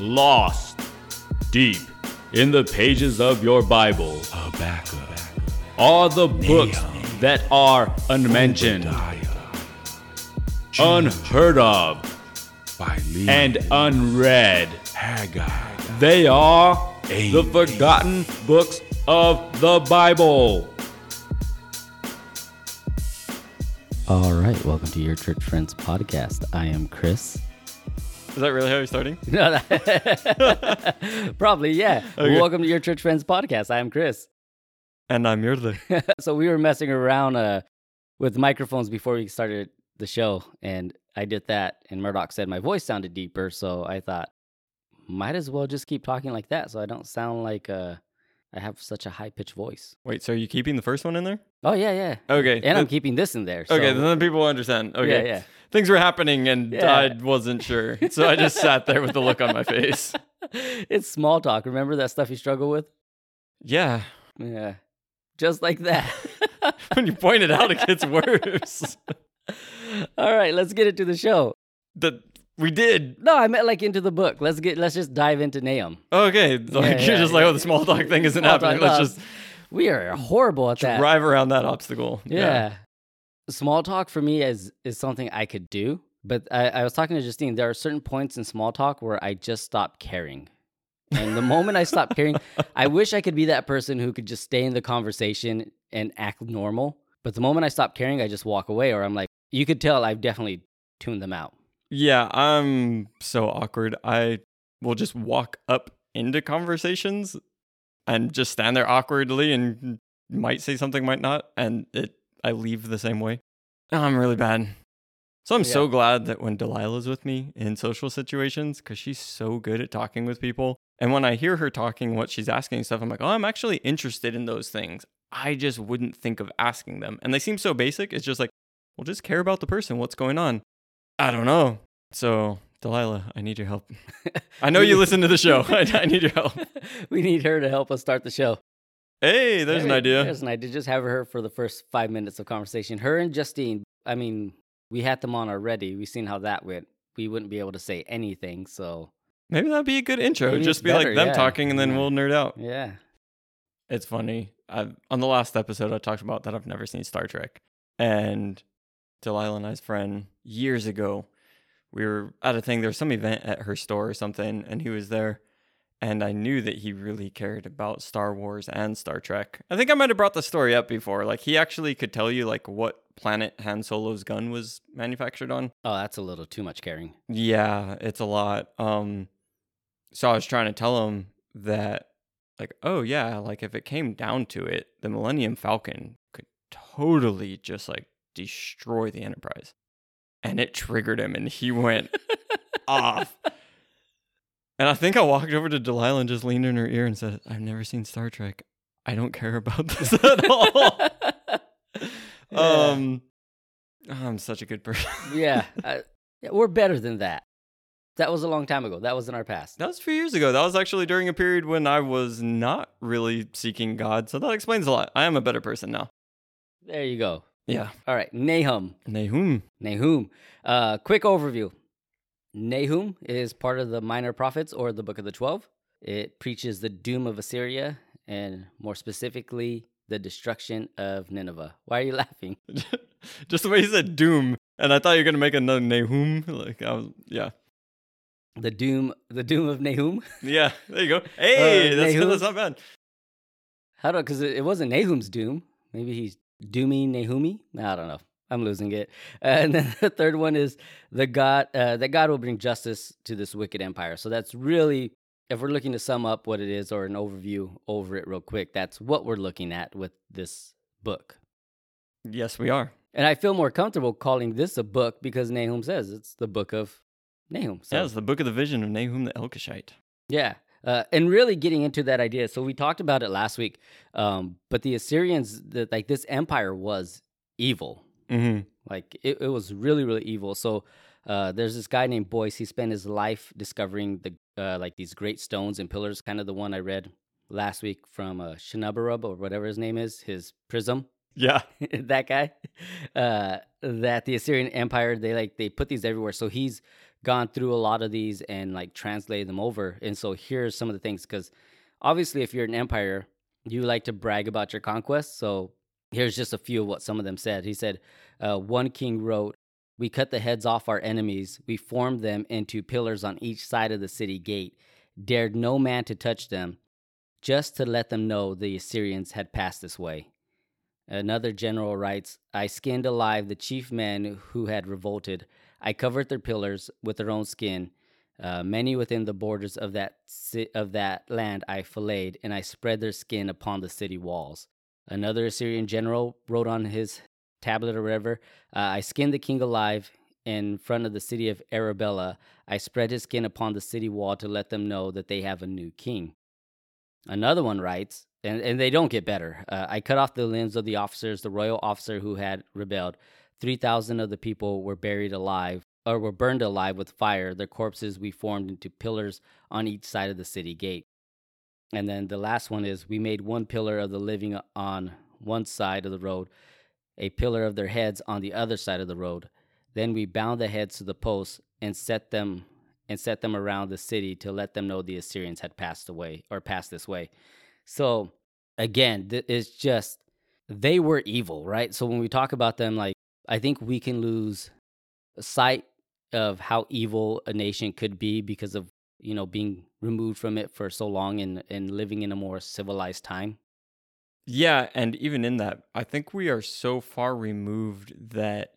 lost deep in the pages of your Bible Habakkuk, are the books that are unmentioned, unheard of, and unread. Haggai. They are the forgotten books of the Bible. All right, welcome to your Church Friends podcast. I am Chris. Is that really how you're starting? No, that- Probably, yeah. Okay. Welcome to your Church Friends podcast. I am Chris. And I'm Yurle. so we were messing around uh, with microphones before we started the show, and I did that, and Murdoch said my voice sounded deeper, so I thought might as well just keep talking like that, so I don't sound like uh, I have such a high pitched voice. Wait, so are you keeping the first one in there? Oh yeah, yeah. Okay. And I'm keeping this in there. okay, then people will understand. Okay. Yeah, yeah. Things were happening and Yeah. I wasn't sure. So I just sat there with the look on my face. it's small talk. Remember that stuff you struggle with? Yeah. Yeah. Just like that. When you point it out, it gets worse. All right, let's get into the show. that we did. No, I meant like into the book. Let's get let's just dive into Nahum. Okay. Like Yeah, you're yeah, just like, yeah. oh, the small talk thing isn't Small happening. Let's just We are horrible at that. drive around that obstacle. Yeah. Small talk for me is is something I could do, but I, I was talking to Justine. There are certain points in small talk where I just stop caring. And the moment I stop caring, I wish I could be that person who could just stay in the conversation and act normal. But the moment I stop caring, I just walk away, or I'm like, you could tell I've definitely tuned them out. Yeah, I'm so awkward. I will just walk up into conversations and just stand there awkwardly and might say something, might not, and it I leave the same way. Oh, I'm really bad. So I'm so glad that when Delilah's with me in social situations, because she's so good at talking with people. And when I hear her talking, what she's asking stuff, I'm like, oh, I'm actually interested in those things. I just wouldn't think of asking them. And they seem so basic. It's just like, well, just care about the person. What's going on? I don't know. So, Delilah, I need your help. I know you listen to the show. I, I need your help. we need her to help us start the show. Hey, there's an idea. There's an idea. Just have her for the first five minutes of conversation. Her and Justine. I mean, we had them on already. We've seen how that went. We wouldn't be able to say anything. So Maybe that'd be a good intro. Maybe Just be better, like them yeah. talking and then Yeah. we'll nerd out. yeah, It's funny. i on the last episode, I talked about that I've never seen Star Trek. And Delilah and I's friend, years ago, we were at a thing. There was some event at her store or something, and he was there. And I knew that he really cared about Star Wars and Star Trek. I think I might have brought the story up before. Like, he actually could tell you, like, what planet Han Solo's gun was manufactured on. Oh, that's a little too much caring. Yeah, it's a lot. Um so I was trying to tell him that like, oh yeah, like if it came down to it, the Millennium Falcon could totally just like destroy the Enterprise. And it triggered him and he went off. And I think I walked over to Delilah and just leaned in her ear and said, I've never seen Star Trek. I don't care about this at all. Yeah. um I'm such a good person. yeah, I- yeah, we're better than that. That was a long time ago. That was in our past. That was a few years ago. That was actually during a period when I was not really seeking God. So that explains a lot. I am a better person now. There you go. Yeah. All right, Nahum. Nahum. Nahum. Uh, quick overview. Nahum is part of the Minor Prophets or the Book of the Twelve. It preaches the doom of Assyria and more specifically the destruction of Nineveh. Why are you laughing? Just the way you said doom. And I thought you were going to make another Nahum. Like, I was, yeah. The doom, the doom of Nahum. Yeah. There you go. Hey, Uh, that's, that's not bad. How do? Because it, it wasn't Nahum's doom. Maybe he's dooming Nahumi. I don't know. I'm losing it. and then the third one is the God uh, that God will bring justice to this wicked empire. So that's really, if we're looking to sum up what it is or an overview over it real quick, that's what we're looking at with this book. Yes, we are. And I feel more comfortable calling this a book because Nahum says it's the book of Nahum. So yeah, it's the book of the vision of Nahum the Elkoshite. Yeah. Uh, and really getting into that idea. So we talked about it last week. Um, but the Assyrians, the, like this empire was evil. Mm-hmm. Like it, it was really, really evil. So uh, there's this guy named Boyce. He spent his life discovering the uh, like these great stones and pillars. Kind of the one I read last week from uh, Shinabarub or whatever his name is, his prism. Yeah. that guy uh that the assyrian empire they like they put these everywhere so he's gone through a lot of these and like translated them over. And so here's some of the things because obviously, if you're an empire, you like to brag about your conquests. So here's just a few of what some of them said. He said, uh, One king wrote, We cut the heads off our enemies, we formed them into pillars on each side of the city gate, dared no man to touch them, just to let them know the Assyrians had passed this way. Another general writes, I skinned alive the chief men who had revolted. I covered their pillars with their own skin. Uh, many within the borders of that ci- of that land I filleted, and I spread their skin upon the city walls. Another Assyrian general wrote on his tablet or whatever, uh, I skinned the king alive in front of the city of Arabella. I spread his skin upon the city wall to let them know that they have a new king. Another one writes, and, and they don't get better. Uh, I cut off the limbs of the officers, the royal officer who had rebelled. 3,000 of the people were buried alive or were burned alive with fire. Their corpses we formed into pillars on each side of the city gate. And then the last one is we made one pillar of the living on one side of the road, a pillar of their heads on the other side of the road. Then we bound the heads to the posts and set them and set them around the city to let them know the Assyrians had passed away or passed this way. So again, it's just they were evil, right? So when we talk about them, like I think we can lose sight of how evil a nation could be because of you know being removed from it for so long and and living in a more civilized time. Yeah, and even in that, I think we are so far removed that,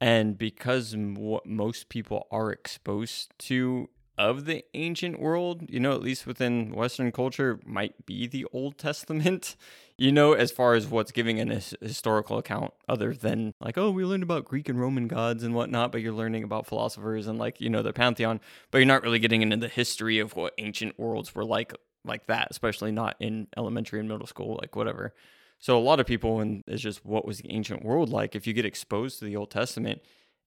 and because m- what most people are exposed to of the ancient world, you know, at least within Western culture, might be the Old Testament, you know, as far as what's giving an historical account, other than like, oh, we learned about Greek and Roman gods and whatnot, but you're learning about philosophers and like, you know, the pantheon, but you're not really getting into the history of what ancient worlds were like like that, especially not in elementary and middle school, like whatever. So a lot of people, and it's just what was the ancient world like? If you get exposed to the Old Testament,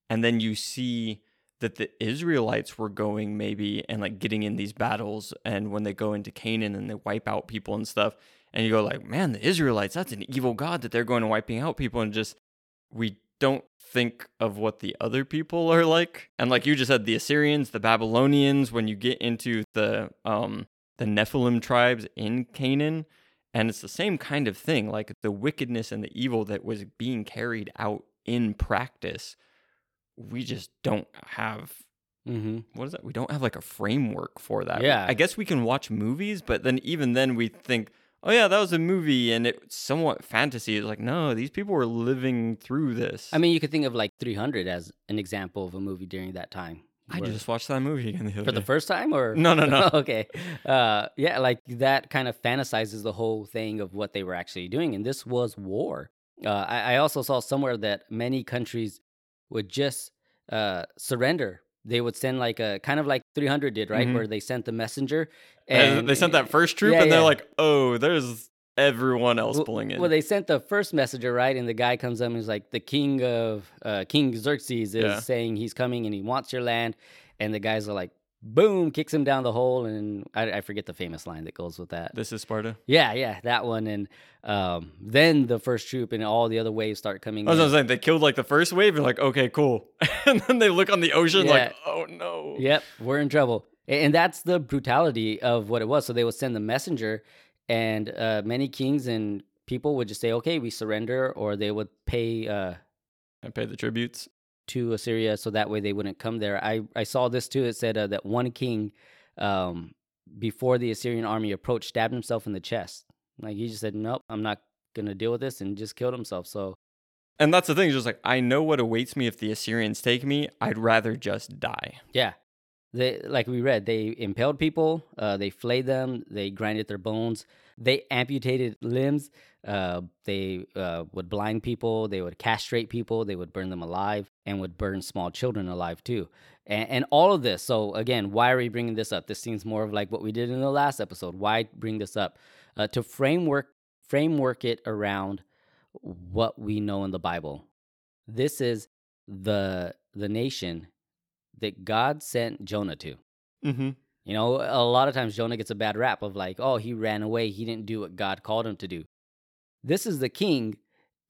and then you see that the Israelites were going maybe and like getting in these battles, and when they go into Canaan and they wipe out people and stuff, and you go like, man, the Israelites, that's an evil god that they're going and wiping out people, and just we don't think of what the other people are like. And like you just said, the Assyrians, the Babylonians, when you get into the um the Nephilim tribes in Canaan. And it's the same kind of thing, like the wickedness and the evil that was being carried out in practice. We just don't have Mm-hmm. what is that? We don't have like a framework for that. Yeah. I guess we can watch movies, but then even then we think, oh yeah, that was a movie and it's somewhat fantasy. It's like, no, these people were living through this. I mean, you could think of like 300 as an example of a movie during that time. I just watched that movie again the for the first time or No, no, no. okay uh yeah like that kind of fantasizes the whole thing of what they were actually doing and this was war uh i, I also saw somewhere that many countries would just uh surrender they would send like a kind of like 300 did right Mhm. where they sent the messenger And they sent that first troop, Yeah, and they're yeah. like, "Oh, there's everyone else well, pulling in." well they sent the first messenger right and the guy comes up and he's like the king of uh king xerxes is Yeah. saying he's coming and he wants your land and the guys are like boom kicks him down the hole and i, I forget the famous line that goes with that this is Sparta. Yeah, yeah, that one, and um, then the first troop and all the other waves start coming. I was in. gonna they killed like the first wave, and like, okay, cool, and then they look on the ocean Yeah. like, oh no. Yep, we're in trouble, and that's the brutality of what it was. So they would send the messenger, and uh, many kings and people would just say, "Okay, we surrender," or they would pay uh, I pay the tributes. To Assyria so that way they wouldn't come there. I I saw this too. It said uh, that one king, um, before the Assyrian army approached, stabbed himself in the chest. Like he just said, "Nope, I'm not gonna deal with this," and just killed himself. So And that's the thing, just like I know what awaits me if the Assyrians take me. I'd rather just die. Yeah. They like we read, they impaled people, uh, they flayed them, they grinded their bones, they amputated limbs, uh, they uh, would blind people, they would castrate people, they would burn them alive, and would burn small children alive too. And, and all of this. So again, why are we bringing this up? This seems more of like what we did in the last episode. Why bring this up? Uh, to framework framework it around what we know in the Bible. This is the the nation that God sent Jonah to. Mm-hmm. You know, a lot of times Jonah gets a bad rap of like, oh, he ran away, he didn't do what God called him to do. This is the king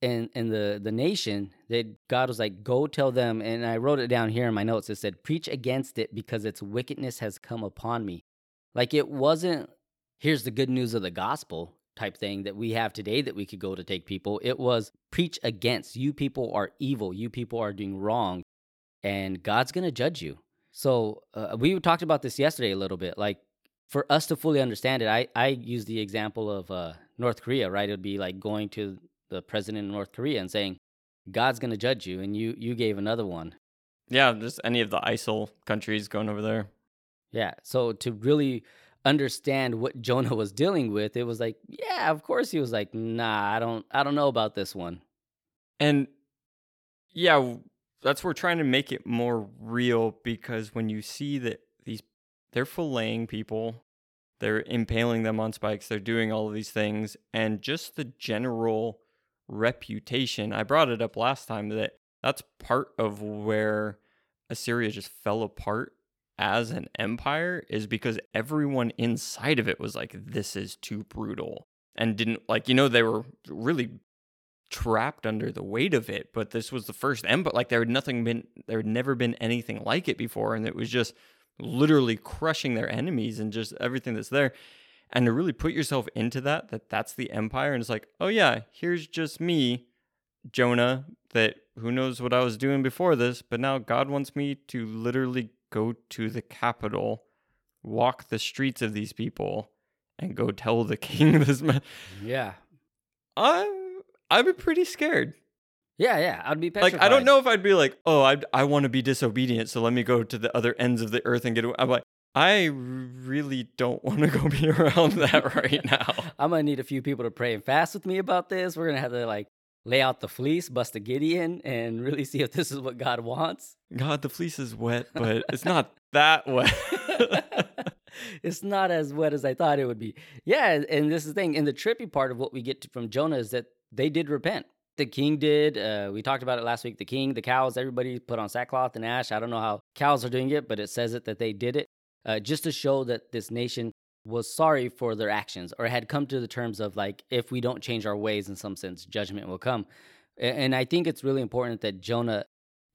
and, in the the nation that God was like, "Go tell them," and I wrote it down here in my notes. It said, "Preach against it because its wickedness has come upon me." Like it wasn't. Here's the good news of the gospel type thing that we have today that we could go to take people. It was preach against you. People are evil. You people are doing wrong, and God's gonna judge you. So uh, we talked about this yesterday a little bit. Like for us to fully understand it, I I use the example of uh, North Korea. Right, it would be like going to the president of North Korea and saying, "God's going to judge you," and you you gave another one. Yeah, just any of the ISIL countries going over there. Yeah. So to really understand what Jonah was dealing with, it was like, yeah, of course he was like, nah, I don't I don't know about this one. And yeah, that's we're trying to make it more real because when you see that these they're filleting people, they're impaling them on spikes, they're doing all of these things, and just the general reputation. I brought it up last time that that's part of where Assyria just fell apart as an empire is because everyone inside of it was like, this is too brutal. And didn't like, you know, they were really trapped under the weight of it. But this was the first empire. Like there had nothing been, there had never been anything like it before. And it was just literally crushing their enemies and just everything that's there. And to really put yourself into that, that that's the empire. And it's like, oh yeah, here's just me, Jonah, that who knows what I was doing before this, but now God wants me to literally go to the capital, walk the streets of these people, and go tell the king this. Man, Yeah. I'm I'd be pretty scared. Yeah, yeah. I'd be petrified. Like I don't know if I'd be like, oh, I I want to be disobedient, so let me go to the other ends of the earth and get away. I'm like, I really don't want to go be around that right now. I'm gonna need a few people to pray and fast with me about this. We're gonna have to like lay out the fleece, bust a Gideon, and really see if this is what God wants. God, the fleece is wet, but it's not that wet. it's not as wet as I thought it would be. Yeah, and this is the thing. And the trippy part of what we get to, from Jonah is that they did repent. The king did. Uh, we talked about it last week. The king, the cows, everybody put on sackcloth and ash. I don't know how cows are doing it, but it says it that they did it uh, just to show that this nation was sorry for their actions or had come to the terms of like, if we don't change our ways, in some sense, judgment will come. And I think it's really important that Jonah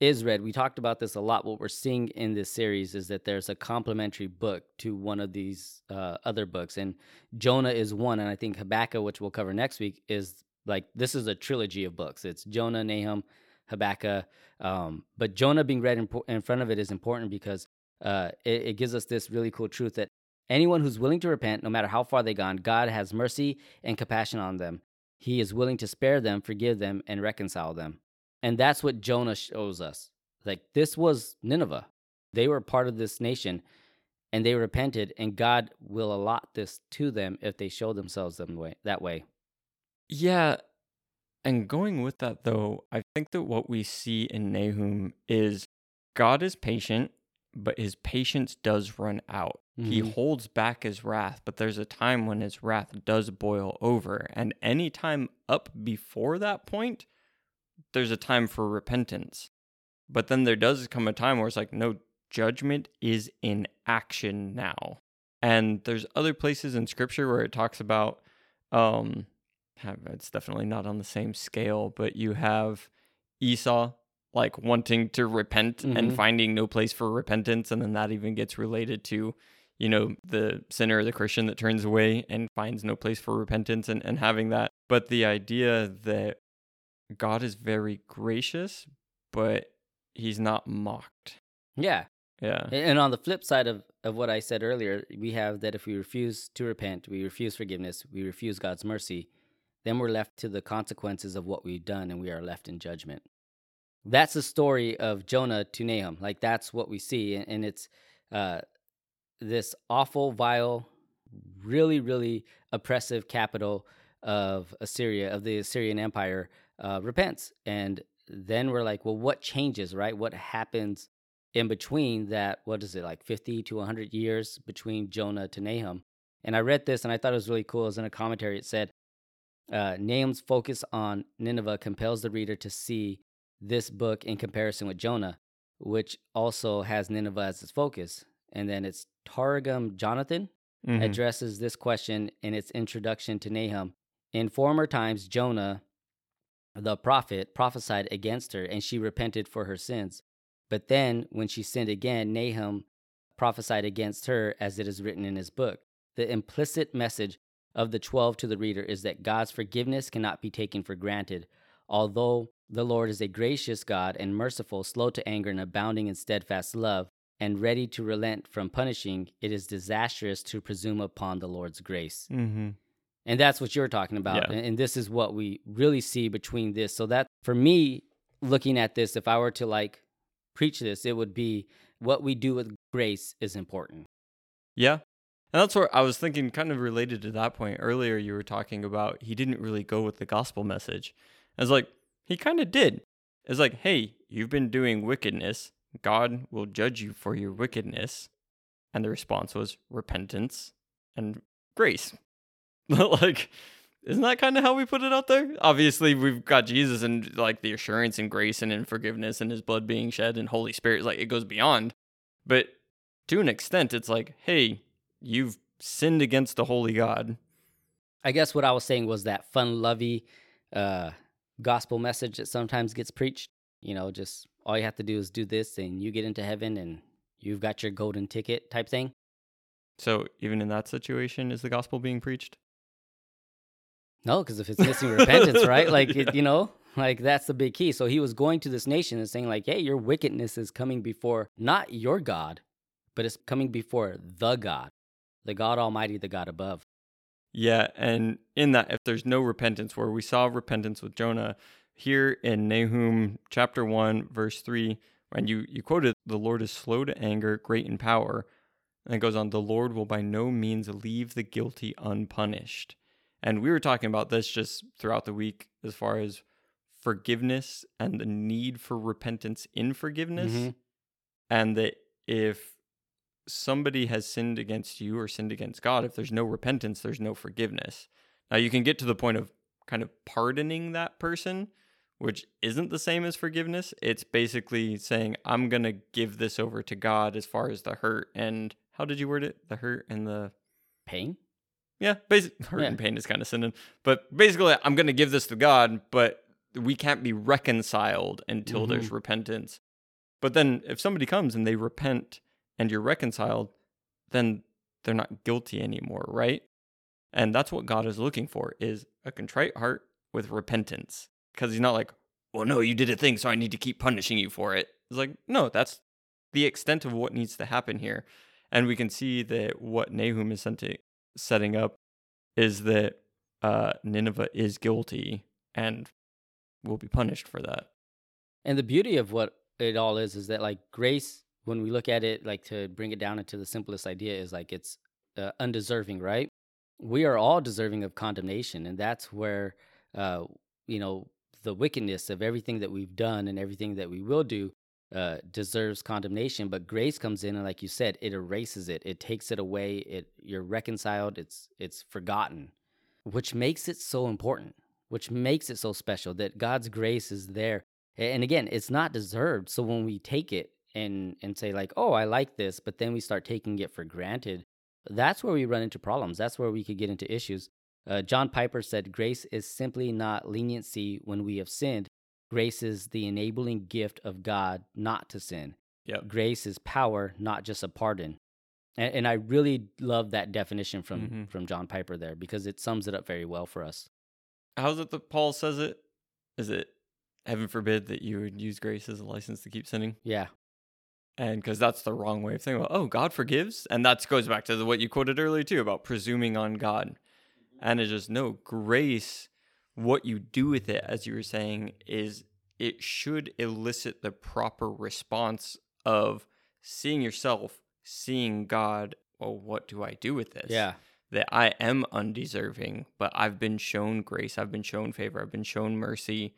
is read. We talked about this a lot. What we're seeing in this series is that there's a complementary book to one of these uh, other books, and Jonah is one. And I think Habakkuk, which we'll cover next week, is like this is a trilogy of books. It's Jonah, Nahum, Habakkuk. Um, but Jonah being read in, in front of it is important because uh, it, it gives us this really cool truth that anyone who's willing to repent, no matter how far they've gone, God has mercy and compassion on them. He is willing to spare them, forgive them, and reconcile them. And that's what Jonah shows us. Like this was Nineveh. They were part of this nation and they repented, and God will allot this to them if they show themselves them way, that way. Yeah. And going with that, though, I think that what we see in Nahum is God is patient, but his patience does run out. He Mhm. holds back his wrath, but there's a time when his wrath does boil over. And any time up before that point, there's a time for repentance. But then there does come a time where it's like, no, judgment is in action now. And there's other places in scripture where it talks about um it's definitely not on the same scale, but you have Esau like wanting to repent and Mhm. finding no place for repentance, and then that even gets related to, you know, the sinner, the Christian that turns away and finds no place for repentance and, and having that. But the idea that God is very gracious, but he's not mocked. Yeah. Yeah. And on the flip side of, of what I said earlier, we have that if we refuse to repent, we refuse forgiveness, we refuse God's mercy, then we're left to the consequences of what we've done and we are left in judgment. That's the story of Jonah to Nahum. Like that's what we see. And, it's uh, this awful, vile, really, really oppressive capital of Assyria, of the Assyrian Empire, uh, repents. And then we're like, well, what changes, right? What happens in between that? What is it, like 50 to 100 years between Jonah to Nahum? And I read this and I thought it was really cool. It was in a commentary. It said, uh, Nahum's focus on Nineveh compels the reader to see this book in comparison with Jonah, which also has Nineveh as its focus. And then it's Targum Jonathan Mhm. addresses this question in its introduction to Nahum. In former times, Jonah the prophet prophesied against her and she repented for her sins. But then, when she sinned again, Nahum prophesied against her as it is written in his book. The implicit message of the 12 to the reader is that God's forgiveness cannot be taken for granted. Although the Lord is a gracious God and merciful, slow to anger, and abounding in steadfast love, and ready to relent from punishing, it is disastrous to presume upon the Lord's grace. Mm-hmm. And that's what you're talking about. Yeah. And, and this is what we really see between this. So that for me, looking at this, if I were to like preach this, it would be what we do with grace is important. Yeah. And that's where I was thinking, kind of related to that point earlier. You were talking about he didn't really go with the gospel message. I was like, he kind of did. It's like, hey, you've been doing wickedness. God will judge you for your wickedness. And the response was repentance and grace. like, isn't that kind of how we put it out there? Obviously, we've got Jesus and like the assurance and grace and in forgiveness and his blood being shed and Holy Spirit. Like, it goes beyond. But to an extent, it's like, hey, you've sinned against the holy God. I guess what I was saying was that fun lovey uh, gospel message that sometimes gets preached. You know, just all you have to do is do this and you get into heaven and you've got your golden ticket type thing. So even in that situation, is the gospel being preached? No, because if it's missing repentance, right? Like, it, you know, like that's the big key. So he was going to this nation and saying, like, hey, your wickedness is coming before not your God, but it's coming before the God, the God Almighty, the God above. Yeah, and in that, if there's no repentance, where we saw repentance with Jonah, here in Nahum chapter one, verse three, and you you quoted, "The Lord is slow to anger, great in power," and it goes on, "The Lord will by no means leave the guilty unpunished." And we were talking about this just throughout the week, as far as forgiveness and the need for repentance in forgiveness, Mhm. and that if somebody has sinned against you or sinned against God, if there's no repentance, there's no forgiveness. Now, you can get to the point of kind of pardoning that person, which isn't the same as forgiveness. It's basically saying, I'm going to give this over to God as far as the hurt and how did you word it? The hurt and the. Pain? Yeah, basically, hurt Yeah. and pain is kind of synonym. But basically, I'm going to give this to God, but we can't be reconciled until there's mm-hmm. repentance. But then if somebody comes and they repent and you're reconciled, then they're not guilty anymore, right? And that's what God is looking for is a contrite heart with repentance. Because he's not like, well, no, you did a thing, so I need to keep punishing you for it. It's like, no, that's the extent of what needs to happen here. And we can see that what Nahum is setting up is that uh, Nineveh is guilty and will be punished for that. And the beauty of what it all is is that like grace, when we look at it, like to bring it down into the simplest idea, is like it's uh, undeserving, right? We are all deserving of condemnation, and that's where uh, you know the wickedness of everything that we've done and everything that we will do uh, deserves condemnation. But grace comes in, and like you said, it erases it. It takes it away. It you're reconciled. It's it's forgotten, which makes it so important. Which makes it so special that God's grace is there and again it's not deserved so when we take it and and say like oh i like this but then we start taking it for granted that's where we run into problems that's where we could get into issues uh, john piper said grace is simply not leniency when we have sinned grace is the enabling gift of god not to sin Yep. grace is power not just a pardon and, and i really love that definition from Mhm. from john piper there because it sums it up very well for us How's it that Paul says it? Is it heaven forbid that you would use grace as a license to keep sinning? yeah And because that's the wrong way of thinking about, oh, God forgives. And that goes back to the, what you quoted earlier, too, about presuming on God. And it's just, no, grace, what you do with it, as you were saying, is it should elicit the proper response of seeing yourself, seeing God, well, what do I do with this? yeah that I am undeserving, but I've been shown grace, I've been shown favor, I've been shown mercy.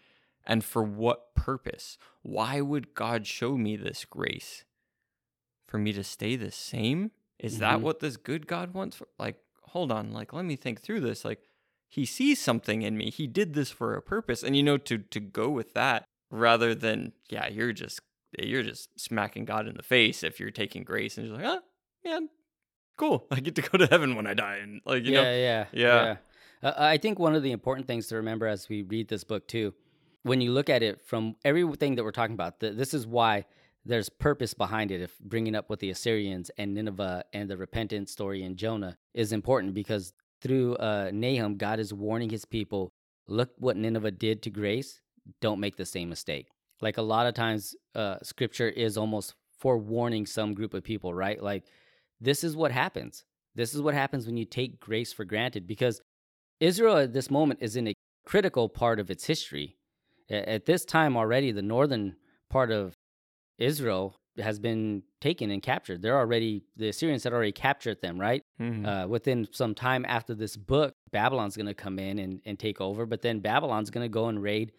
And for what purpose? Why would God show me this grace? For me to stay the same? Is that Mhm. what this good God wants? For? Like, hold on, like, let me think through this. Like, he sees something in me. He did this for a purpose. And you know, to to go with that rather than, yeah, you're just you're just smacking God in the face if you're taking grace and just like, ah, yeah, cool. I get to go to heaven when I die. And like, you yeah, know, yeah, Yeah. Uh, I think one of the important things to remember as we read this book too when you look at it from everything that we're talking about, th- this is why there's purpose behind it. If bringing up with the Assyrians and Nineveh and the repentance story in Jonah is important because through uh, Nahum, God is warning his people look what Nineveh did to grace. Don't make the same mistake. Like a lot of times, uh, scripture is almost forewarning some group of people, right? Like, this is what happens. This is what happens when you take grace for granted because Israel at this moment is in a critical part of its history. At this time already, the northern part of Israel has been taken and captured. They're already, the Assyrians had already captured them, right? Mhm. uh, within some time after this book, Babylon's going to come in and, and take over, but then Babylon's going to go and raid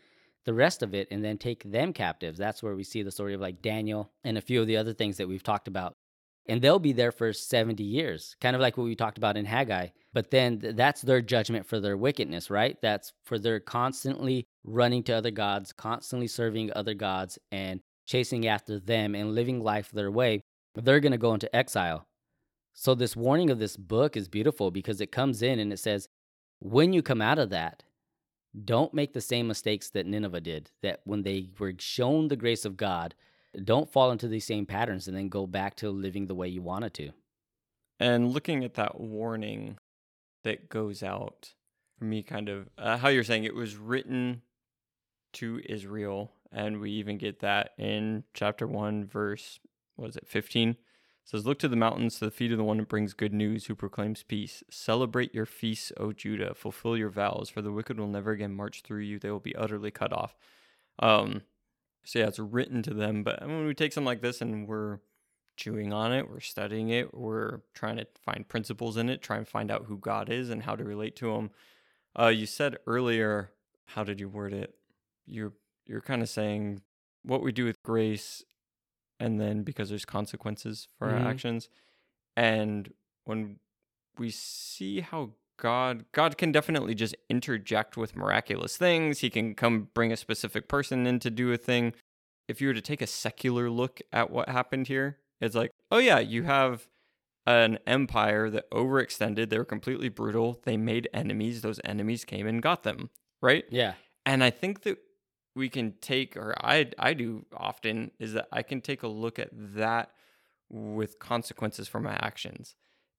the rest of it and then take them captives. That's where we see the story of like Daniel and a few of the other things that we've talked about. And they'll be there for 70 years, kind of like what we talked about in Haggai. But then th- that's their judgment for their wickedness, right? That's for their constantly running to other gods, constantly serving other gods and chasing after them and living life their way. They're going to go into exile. So, this warning of this book is beautiful because it comes in and it says, when you come out of that, don't make the same mistakes that Nineveh did. That when they were shown the grace of God, don't fall into these same patterns and then go back to living the way you wanted to. And looking at that warning that goes out, for me, kind of uh, how you're saying it was written to Israel, and we even get that in chapter one, verse what is it, fifteen? It says, "Look to the mountains, to the feet of the one who brings good news, who proclaims peace. Celebrate your feasts, O Judah. Fulfill your vows, for the wicked will never again march through you; they will be utterly cut off." Um, so yeah, it's written to them. But when we take something like this and we're chewing on it, we're studying it, we're trying to find principles in it, try and find out who God is and how to relate to Him. Uh, you said earlier, how did you word it? You're you're kind of saying what we do with grace, and then because there's consequences for Mhm. our actions, and when we see how God God can definitely just interject with miraculous things. He can come bring a specific person in to do a thing. If you were to take a secular look at what happened here, it's like, oh yeah, you have an empire that overextended. They were completely brutal. They made enemies. Those enemies came and got them, right? Yeah. And I think that we can take, or I I do often, is that I can take a look at that with consequences for my actions.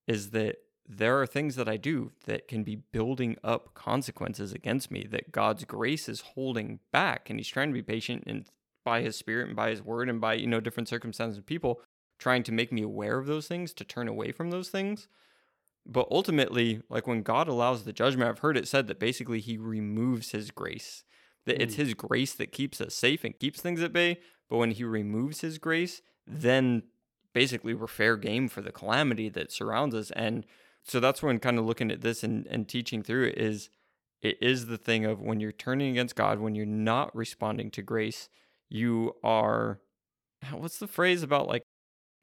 Is that there are things that I do that can be building up consequences against me that God's grace is holding back, and He's trying to be patient and by His Spirit and by His Word and by you know different circumstances and people trying to make me aware of those things to turn away from those things. But ultimately, like when God allows the judgment, I've heard it said that basically He removes His grace. That it's Mm. His grace that keeps us safe and keeps things at bay. But when He removes His grace, then basically we're fair game for the calamity that surrounds us. And so that's when kind of looking at this and, and teaching through it is it is the thing of when you're turning against God, when you're not responding to grace, you are what's the phrase about like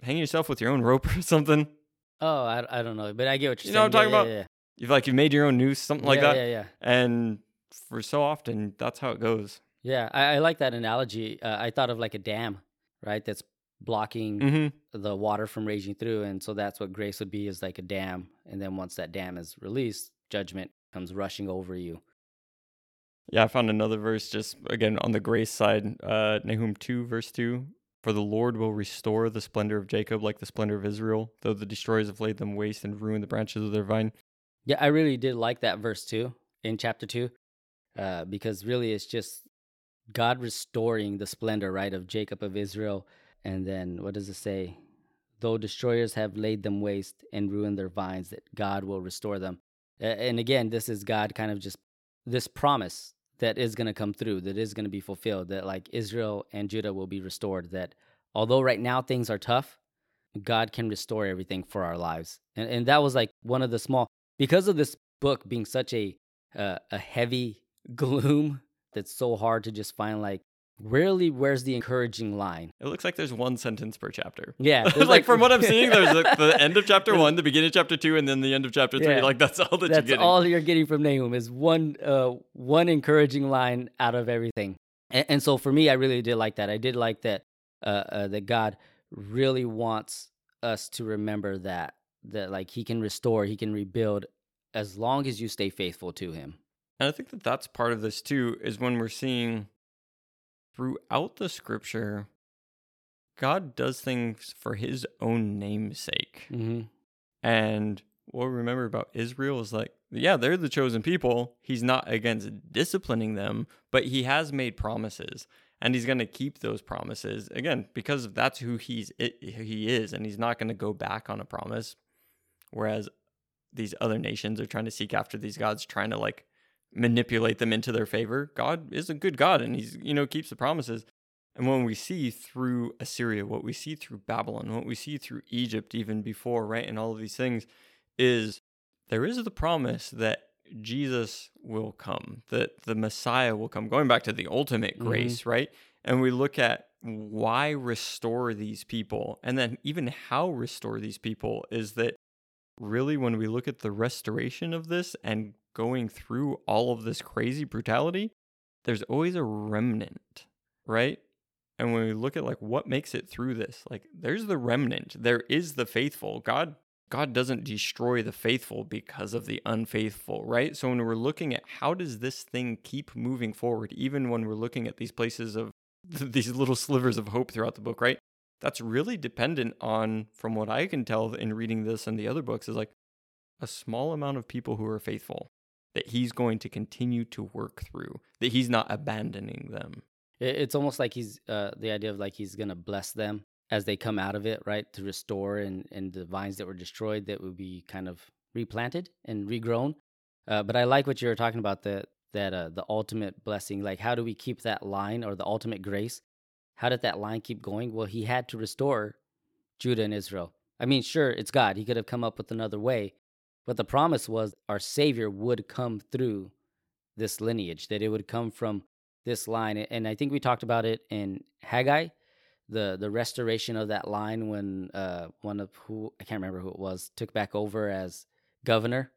hanging yourself with your own rope or something? Oh, I, I don't know, but I get what you're You know saying. what I'm Yeah, talking yeah, about? Yeah, You've like you've made your own noose, something like yeah, that. Yeah, yeah. And for so often, that's how it goes. Yeah, I, I like that analogy. Uh, I thought of like a dam, right? That's blocking Mm-hmm. the water from raging through, and so that's what grace would be is like a dam. And then once that dam is released, judgment comes rushing over you. Yeah, I found another verse just again on the grace side, uh, Nahum 2, verse 2. For the Lord will restore the splendor of Jacob like the splendor of Israel, though the destroyers have laid them waste and ruined the branches of their vine. Yeah, I really did like that verse too in chapter two, uh, because really it's just God restoring the splendor, right, of Jacob of Israel. And then what does it say? Though destroyers have laid them waste and ruined their vines, that God will restore them. And again, this is God kind of just this promise that is going to come through, that is going to be fulfilled, that like Israel and Judah will be restored. That although right now things are tough, God can restore everything for our lives. And, and that was like one of the small, because of this book being such a uh, a heavy gloom that's so hard to just find like really where's the encouraging line It looks like there's one sentence per chapter. yeah like, there's from what I'm seeing, there's like the end of chapter one, the beginning of chapter two, and then the end of chapter three. Yeah. Like that's all that you're that's getting. all you're getting from Nahum is one uh one encouraging line out of everything and, and so for me I really did like that I did like that uh, uh that God really wants us to remember that that like he can restore he can rebuild as long as you stay faithful to him And I think that that's part of this too, is when we're seeing throughout the scripture, God does things for his own namesake. hmm And what we remember about Israel is like, yeah, they're the chosen people. He's not against disciplining them, but he has made promises and he's going to keep those promises again because that's who he's it, he is and he's not going to go back on a promise whereas these other nations are trying to seek after these gods trying to like manipulate them into their favor god is a good god and he's you know keeps the promises and when we see through assyria what we see through babylon what we see through egypt even before right and all of these things is there is the promise that Jesus will come, that the Messiah will come, going back to the ultimate Mhm. grace, right? And we look at why restore these people, and then even how restore these people is that really when we look at the restoration of this and going through all of this crazy brutality, there's always a remnant, right? And when we look at like what makes it through this, like there's the remnant, there is the faithful. God God doesn't destroy the faithful because of the unfaithful, right? So when we're looking at how does this thing keep moving forward, even when we're looking at these places of these little slivers of hope throughout the book, right? That's really dependent on, from what I can tell in reading this and the other books, is like a small amount of people who are faithful that he's going to continue to work through, that he's not abandoning them. It's almost like he's uh, the idea of like he's gonna bless them as they come out of it, right? To restore and and the vines that were destroyed that would be kind of replanted and regrown. Uh, but I like what you were talking about that that uh, the ultimate blessing. Like, how do we keep that line or the ultimate grace? How did that line keep going? Well, he had to restore Judah and Israel. I mean, sure, it's God. He could have come up with another way, but the promise was our Savior would come through this lineage, that it would come from this line. And I think we talked about it in Haggai, the the restoration of that line when uh, one of who I can't remember who it was took back over as governor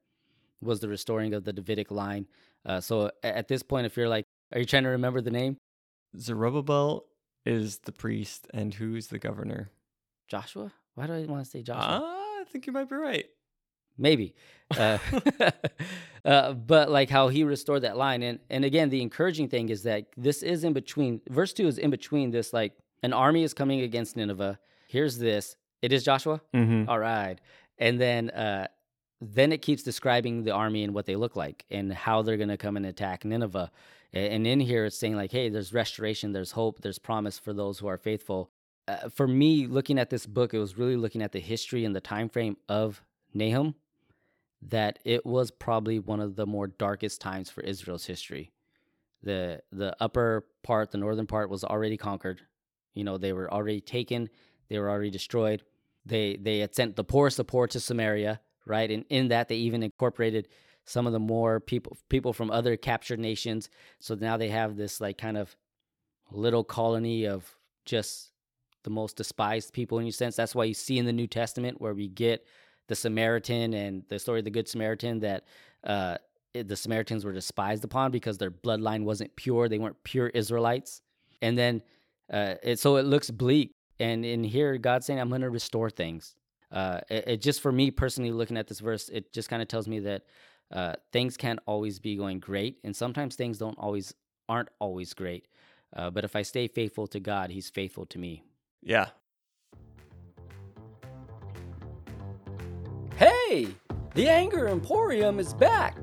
was the restoring of the Davidic line. Uh, so at this point, if you're like, are you trying to remember the name? Zerubbabel is the priest, and who's the governor? Joshua? Why do I want to say Joshua? Ah, I think you might be right. Maybe. Uh, uh, but like how he restored that line. And and again the encouraging thing is that this is in between verse 2 is in between this like an army is coming against nineveh. Here's this. It is joshua? Mm-hmm. all right. And then uh then it keeps describing the army and what they look like and how they're going to come and attack nineveh. And in here it's saying like hey there's restoration there's hope there's promise for those who are faithful. Uh, for me looking at this book it was really looking at the history and the time frame of nahum that it was probably one of the more darkest times for Israel's history. The the upper part, the northern part was already conquered. You know, they were already taken, they were already destroyed. They they had sent the poorest of poor to Samaria, right? And in that they even incorporated some of the more people people from other captured nations. So now they have this like kind of little colony of just the most despised people in your sense. That's why you see in the New Testament where we get the Samaritan and the story of the Good Samaritan that uh, the Samaritans were despised upon because their bloodline wasn't pure. They weren't pure Israelites. And then, uh, it, so it looks bleak. And in here, God's saying, I'm going to restore things. Uh, it, it just for me personally, looking at this verse, it just kind of tells me that uh, things can't always be going great, and sometimes things don't always aren't always great. Uh, but if I stay faithful to God, He's faithful to me. Yeah. Hey, the Anger Emporium is back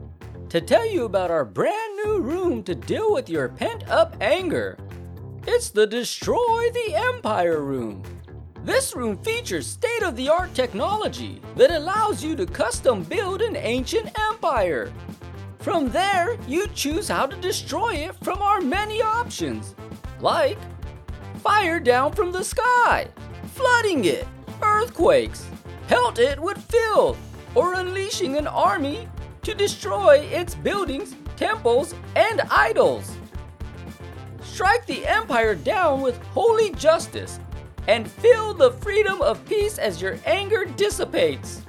to tell you about our brand new room to deal with your pent up anger. It's the Destroy the Empire room. This room features state of the art technology that allows you to custom build an ancient empire. From there, you choose how to destroy it from our many options, like fire down from the sky, flooding it, earthquakes, pelt it with filth, or unleashing an army to destroy its buildings, temples, and idols. Strike the empire down with holy justice and feel the freedom of peace as your anger dissipates.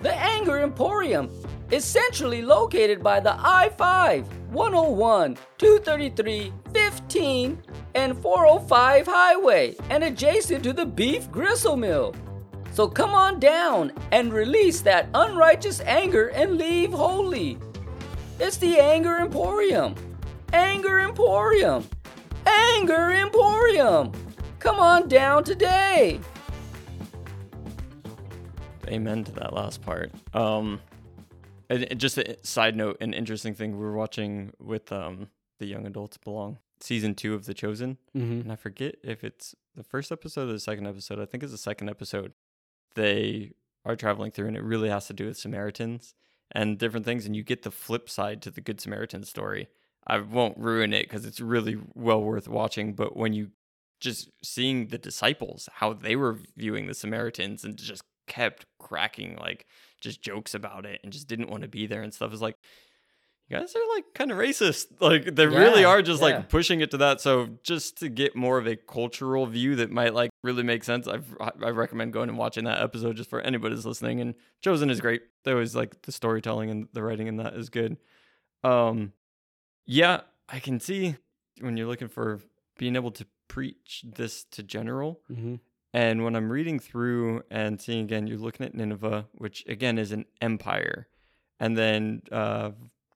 The Anger Emporium is centrally located by the I 5, 101, 233, 15, and 405 highway and adjacent to the beef gristle mill. So come on down and release that unrighteous anger and leave holy. It's the Anger Emporium. Anger Emporium. Anger Emporium! Come on down today! Amen to that last part. Um, and and just a side note, an interesting thing we were watching with um the young adults belong season two of The Chosen, Mm-hmm. and I forget if it's the first episode or the second episode. I think it's the second episode. They are traveling through, and it really has to do with Samaritans and different things. And you get the flip side to the Good Samaritan story. I won't ruin it because it's really well worth watching. But when you just seeing the disciples, how they were viewing the Samaritans and just kept cracking like just jokes about it and just didn't want to be there and stuff is like, you guys are like kind of racist. Like they really are just yeah. like pushing it to that. So just to get more of a cultural view that might like really make sense, I've, I recommend going and watching that episode just for anybody anybody's listening. And Chosen is great. There was like the storytelling and the writing in that is good. Um, yeah, I can see when you're looking for being able to preach this to general. Mm-hmm. And when I'm reading through and seeing again, you're looking at Nineveh, which again is an empire. And then uh,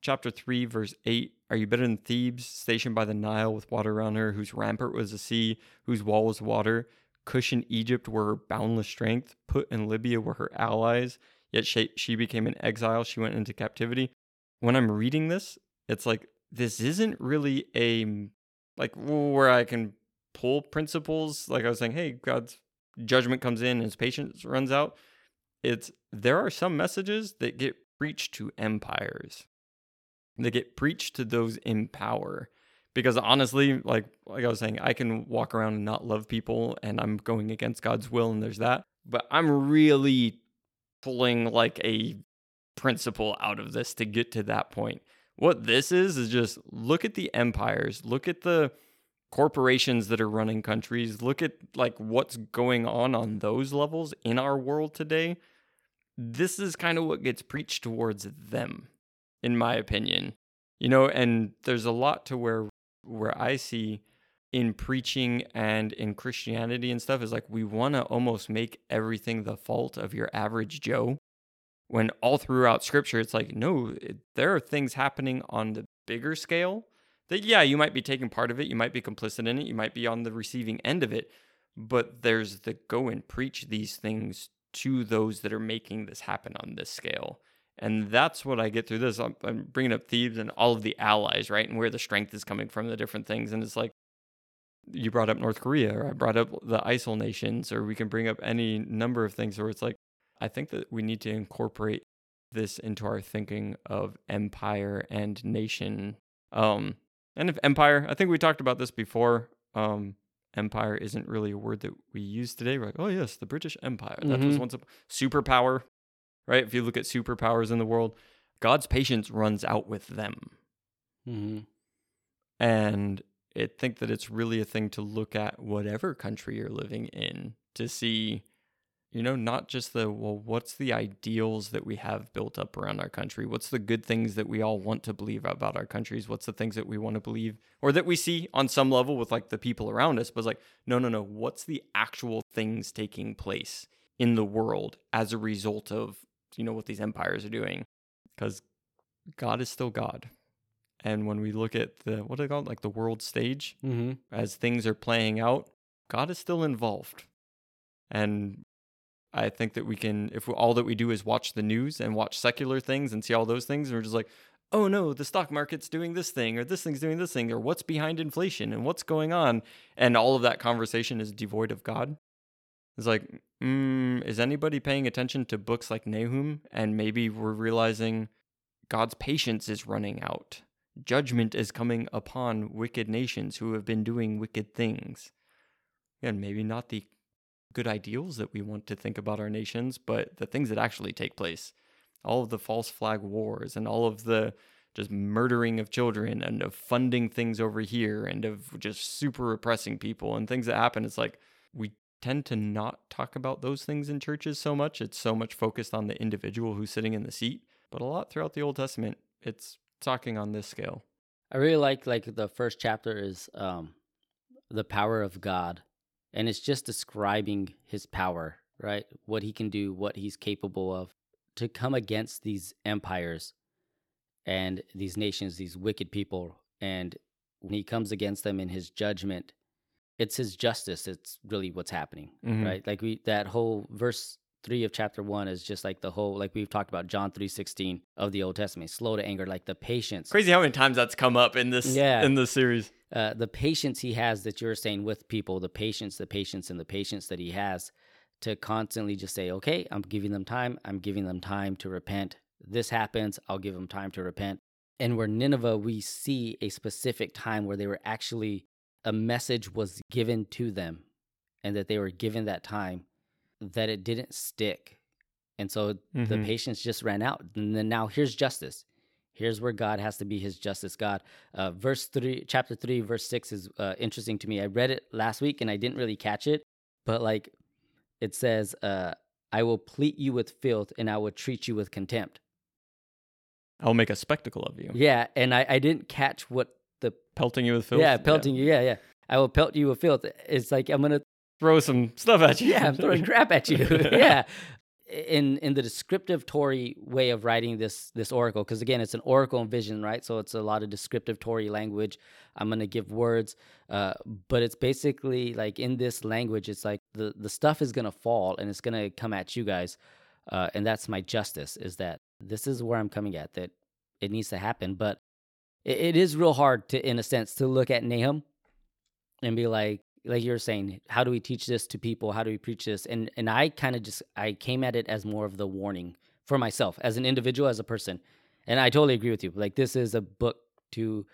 chapter 3, verse 8 Are you better than Thebes, stationed by the Nile with water around her, whose rampart was the sea, whose wall was water? Cush and Egypt were her boundless strength. Put and Libya were her allies. Yet she, she became an exile. She went into captivity. When I'm reading this, it's like, this isn't really a, like, where I can pull principles. Like I was saying, hey, God's judgment comes in and his patience runs out. It's, there are some messages that get preached to empires that get preached to those in power. Because honestly like like i was saying i can walk around and not love people and i'm going against god's will and there's that. But i'm really pulling like a principle out of this to get to that point. What this is is just look at the empires look at the corporations that are running countries look at like what's going on on those levels in our world today. This is kind of what gets preached towards them in my opinion you know and there's a lot to where where i see in preaching and in christianity and stuff is like we want to almost make everything the fault of your average joe when all throughout scripture it's like no it, there are things happening on the bigger scale that yeah you might be taking part of it you might be complicit in it you might be on the receiving end of it but there's the go and preach these things to those that are making this happen on this scale and that's what I get through this. I'm, I'm bringing up Thebes and all of the allies, right? And where the strength is coming from, the different things. And it's like, you brought up North Korea, or I brought up the ISIL nations, or we can bring up any number of things where it's like, I think that we need to incorporate this into our thinking of empire and nation. Um, and if empire, I think we talked about this before. Um, empire isn't really a word that we use today. We're like, oh yes, the British Empire. That was Mhm. once a superpower, right? If you look at superpowers in the world, God's patience runs out with them. Mm-hmm. And I think that it's really a thing to look at whatever country you're living in to see, you know, not just the, well, what's the ideals that we have built up around our country? What's the good things that we all want to believe about our countries? What's the things that we want to believe or that we see on some level with like the people around us? But it's like, no, no, no. What's the actual things taking place in the world as a result of, you know, what these empires are doing? Because God is still God. And when we look at the what do they call it, like the world stage, Mm-hmm. as things are playing out, God is still involved. And I think that we can, if we, all that we do is watch the news and watch secular things and see all those things, and we're just like, oh no, the stock market's doing this thing, or this thing's doing this thing, or what's behind inflation and what's going on, and all of that conversation is devoid of God. It's like, mm, is anybody paying attention to books like Nahum? And maybe we're realizing God's patience is running out. Judgment is coming upon wicked nations who have been doing wicked things. And maybe not the good ideals that we want to think about our nations, but the things that actually take place. All of the false flag wars and all of the just murdering of children and of funding things over here and of just super oppressing people and things that happen. It's like we tend to not talk about those things in churches so much. It's so much focused on the individual who's sitting in the seat. But a lot throughout the Old Testament, it's talking on this scale. I really like like the first chapter is um the power of God and it's just describing his power, right? What he can do, what he's capable of to come against these empires and these nations, these wicked people and when he comes against them in his judgment, it's his justice. It's really what's happening, Mhm. right? Like we that whole verse three of chapter one is just like the whole like we've talked about John three sixteen of the Old Testament, slow to anger, like the patience, Crazy how many times that's come up in this Yeah. in this series. uh, the patience he has that you're saying with people, the patience, the patience, and the patience that he has to constantly just say, okay, I'm giving them time. I'm giving them time to repent. This happens. I'll give them time to repent. And where Nineveh, we see a specific time where they were actually, a message was given to them and that they were given that time that it didn't stick. And so the Mhm. patience just ran out. And then now here's justice. Here's where God has to be his justice God. Uh, verse three, chapter three, verse six is uh, interesting to me. I read it last week and I didn't really catch it, but like it says, uh, I will plead you with filth and I will treat you with contempt. I'll make a spectacle of you. Yeah. And I, I didn't catch what the, Pelting you with filth. yeah, pelting you. Yeah. Yeah. I will pelt you with filth. It's like, I'm going to Throw some stuff at you. yeah, I'm throwing crap at you. yeah. In in the descriptive Tory way of writing this this oracle, because again, it's an oracle and vision, right? So it's a lot of descriptive Tory language. I'm gonna give words, uh, but it's basically like in this language, it's like the the stuff is gonna fall and it's gonna come at you guys, uh, and that's my justice. Is that this is where I'm coming at that it needs to happen, but it, it is real hard to, in a sense, to look at Nahum and be like, like you were saying, how do we teach this to people? How do we preach this? And and I kind of just I came at it as more of the warning for myself as an individual, as a person. And I totally agree with you. Like this is a book to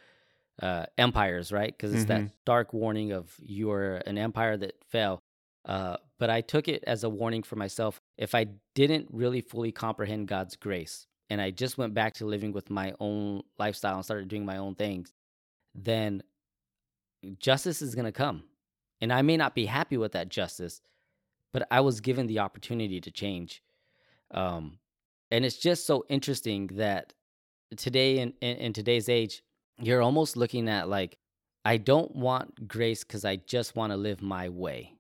uh, empires, right? Because it's that dark warning of you're an empire that fell. Uh, but I took it as a warning for myself. If I didn't really fully comprehend God's grace, and I just went back to living with my own lifestyle and started doing my own things, then justice is going to come. And I may not be happy with that justice, but I was given the opportunity to change. Um, and it's just so interesting that today, in, in, in today's age, you're almost looking at like, I don't want grace because I just want to live my way.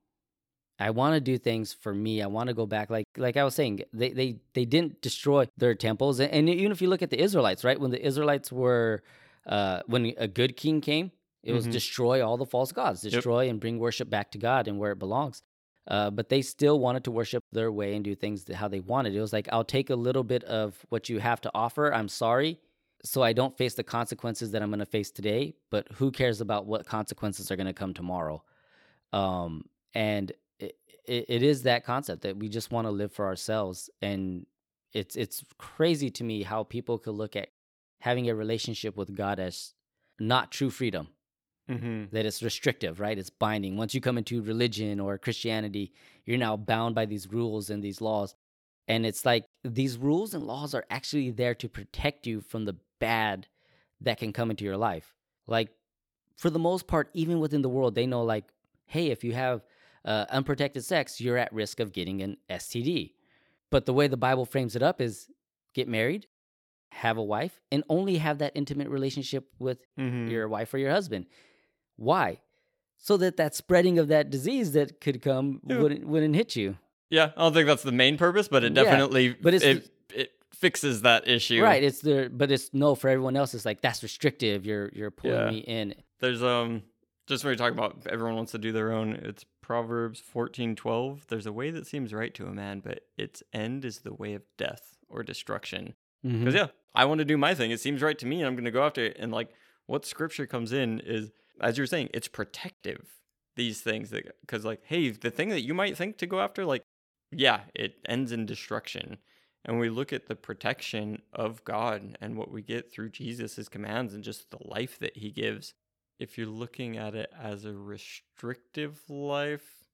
I want to do things for me. I want to go back, like like I was saying, they they they didn't destroy their temples, and, and even if you look at the Israelites, right, when the Israelites were, uh, when a good king came, it was Mhm. destroy all the false gods, destroy and bring worship back to God and where it belongs. Uh, but they still wanted to worship their way and do things how they wanted. It was like, I'll take a little bit of what you have to offer. I'm sorry. So I don't face the consequences that I'm going to face today, but who cares about what consequences are going to come tomorrow? Um, and it, it, is that concept that we just want to live for ourselves. And it's, it's crazy to me how people could look at having a relationship with God as not true freedom Mm-hmm. that it's restrictive, right? It's binding. Once you come into religion or Christianity, you're now bound by these rules and these laws. And it's like these rules and laws are actually there to protect you from the bad that can come into your life. Like, for the most part, even within the world, they know, like, hey, if you have uh, unprotected sex, you're at risk of getting an STD. But the way the Bible frames it up is get married, have a wife, and only have that intimate relationship with Mm-hmm. your wife or your husband. Why? So that that spreading of that disease that could come Yeah. wouldn't wouldn't hit you. Yeah, I don't think that's the main purpose, but it Yeah, definitely but it's it, it fixes that issue. Right. It's the but it's no for everyone else. It's like that's restrictive. You're you're pulling Yeah. me in. There's um just when you're talking about everyone wants to do their own, it's Proverbs fourteen twelve. There's a way that seems right to a man, but its end is the way of death or destruction. Mm-hmm. Because yeah, I want to do my thing. It seems right to me, and I'm going to go after it. And like, what scripture comes in is, as you're saying, it's protective. These things that, because like, hey, the thing that you might think to go after, like, yeah, it ends in destruction. And we look at the protection of God and what we get through Jesus' commands and just the life that He gives. If you're looking at it as a restrictive life,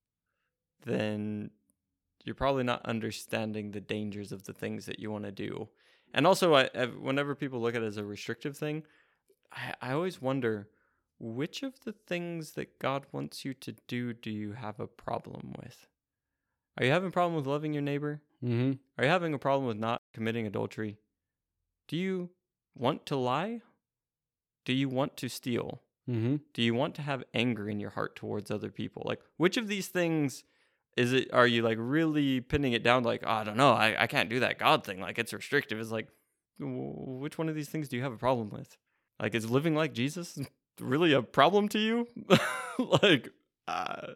then you're probably not understanding the dangers of the things that you want to do. And also, I, whenever people look at it as a restrictive thing, I, I always wonder which of the things that God wants you to do do you have a problem with? Are you having a problem with loving your neighbor? Mhm. Are you having a problem with not committing adultery? Do you want to lie? Do you want to steal? Mhm. Do you want to have anger in your heart towards other people? Like, which of these things is it? Are you like really pinning it down? Like, oh, I don't know, I, I can't do that God thing. Like, it's restrictive. It's like, which one of these things do you have a problem with? Like, is living like Jesus really a problem to you? like, uh,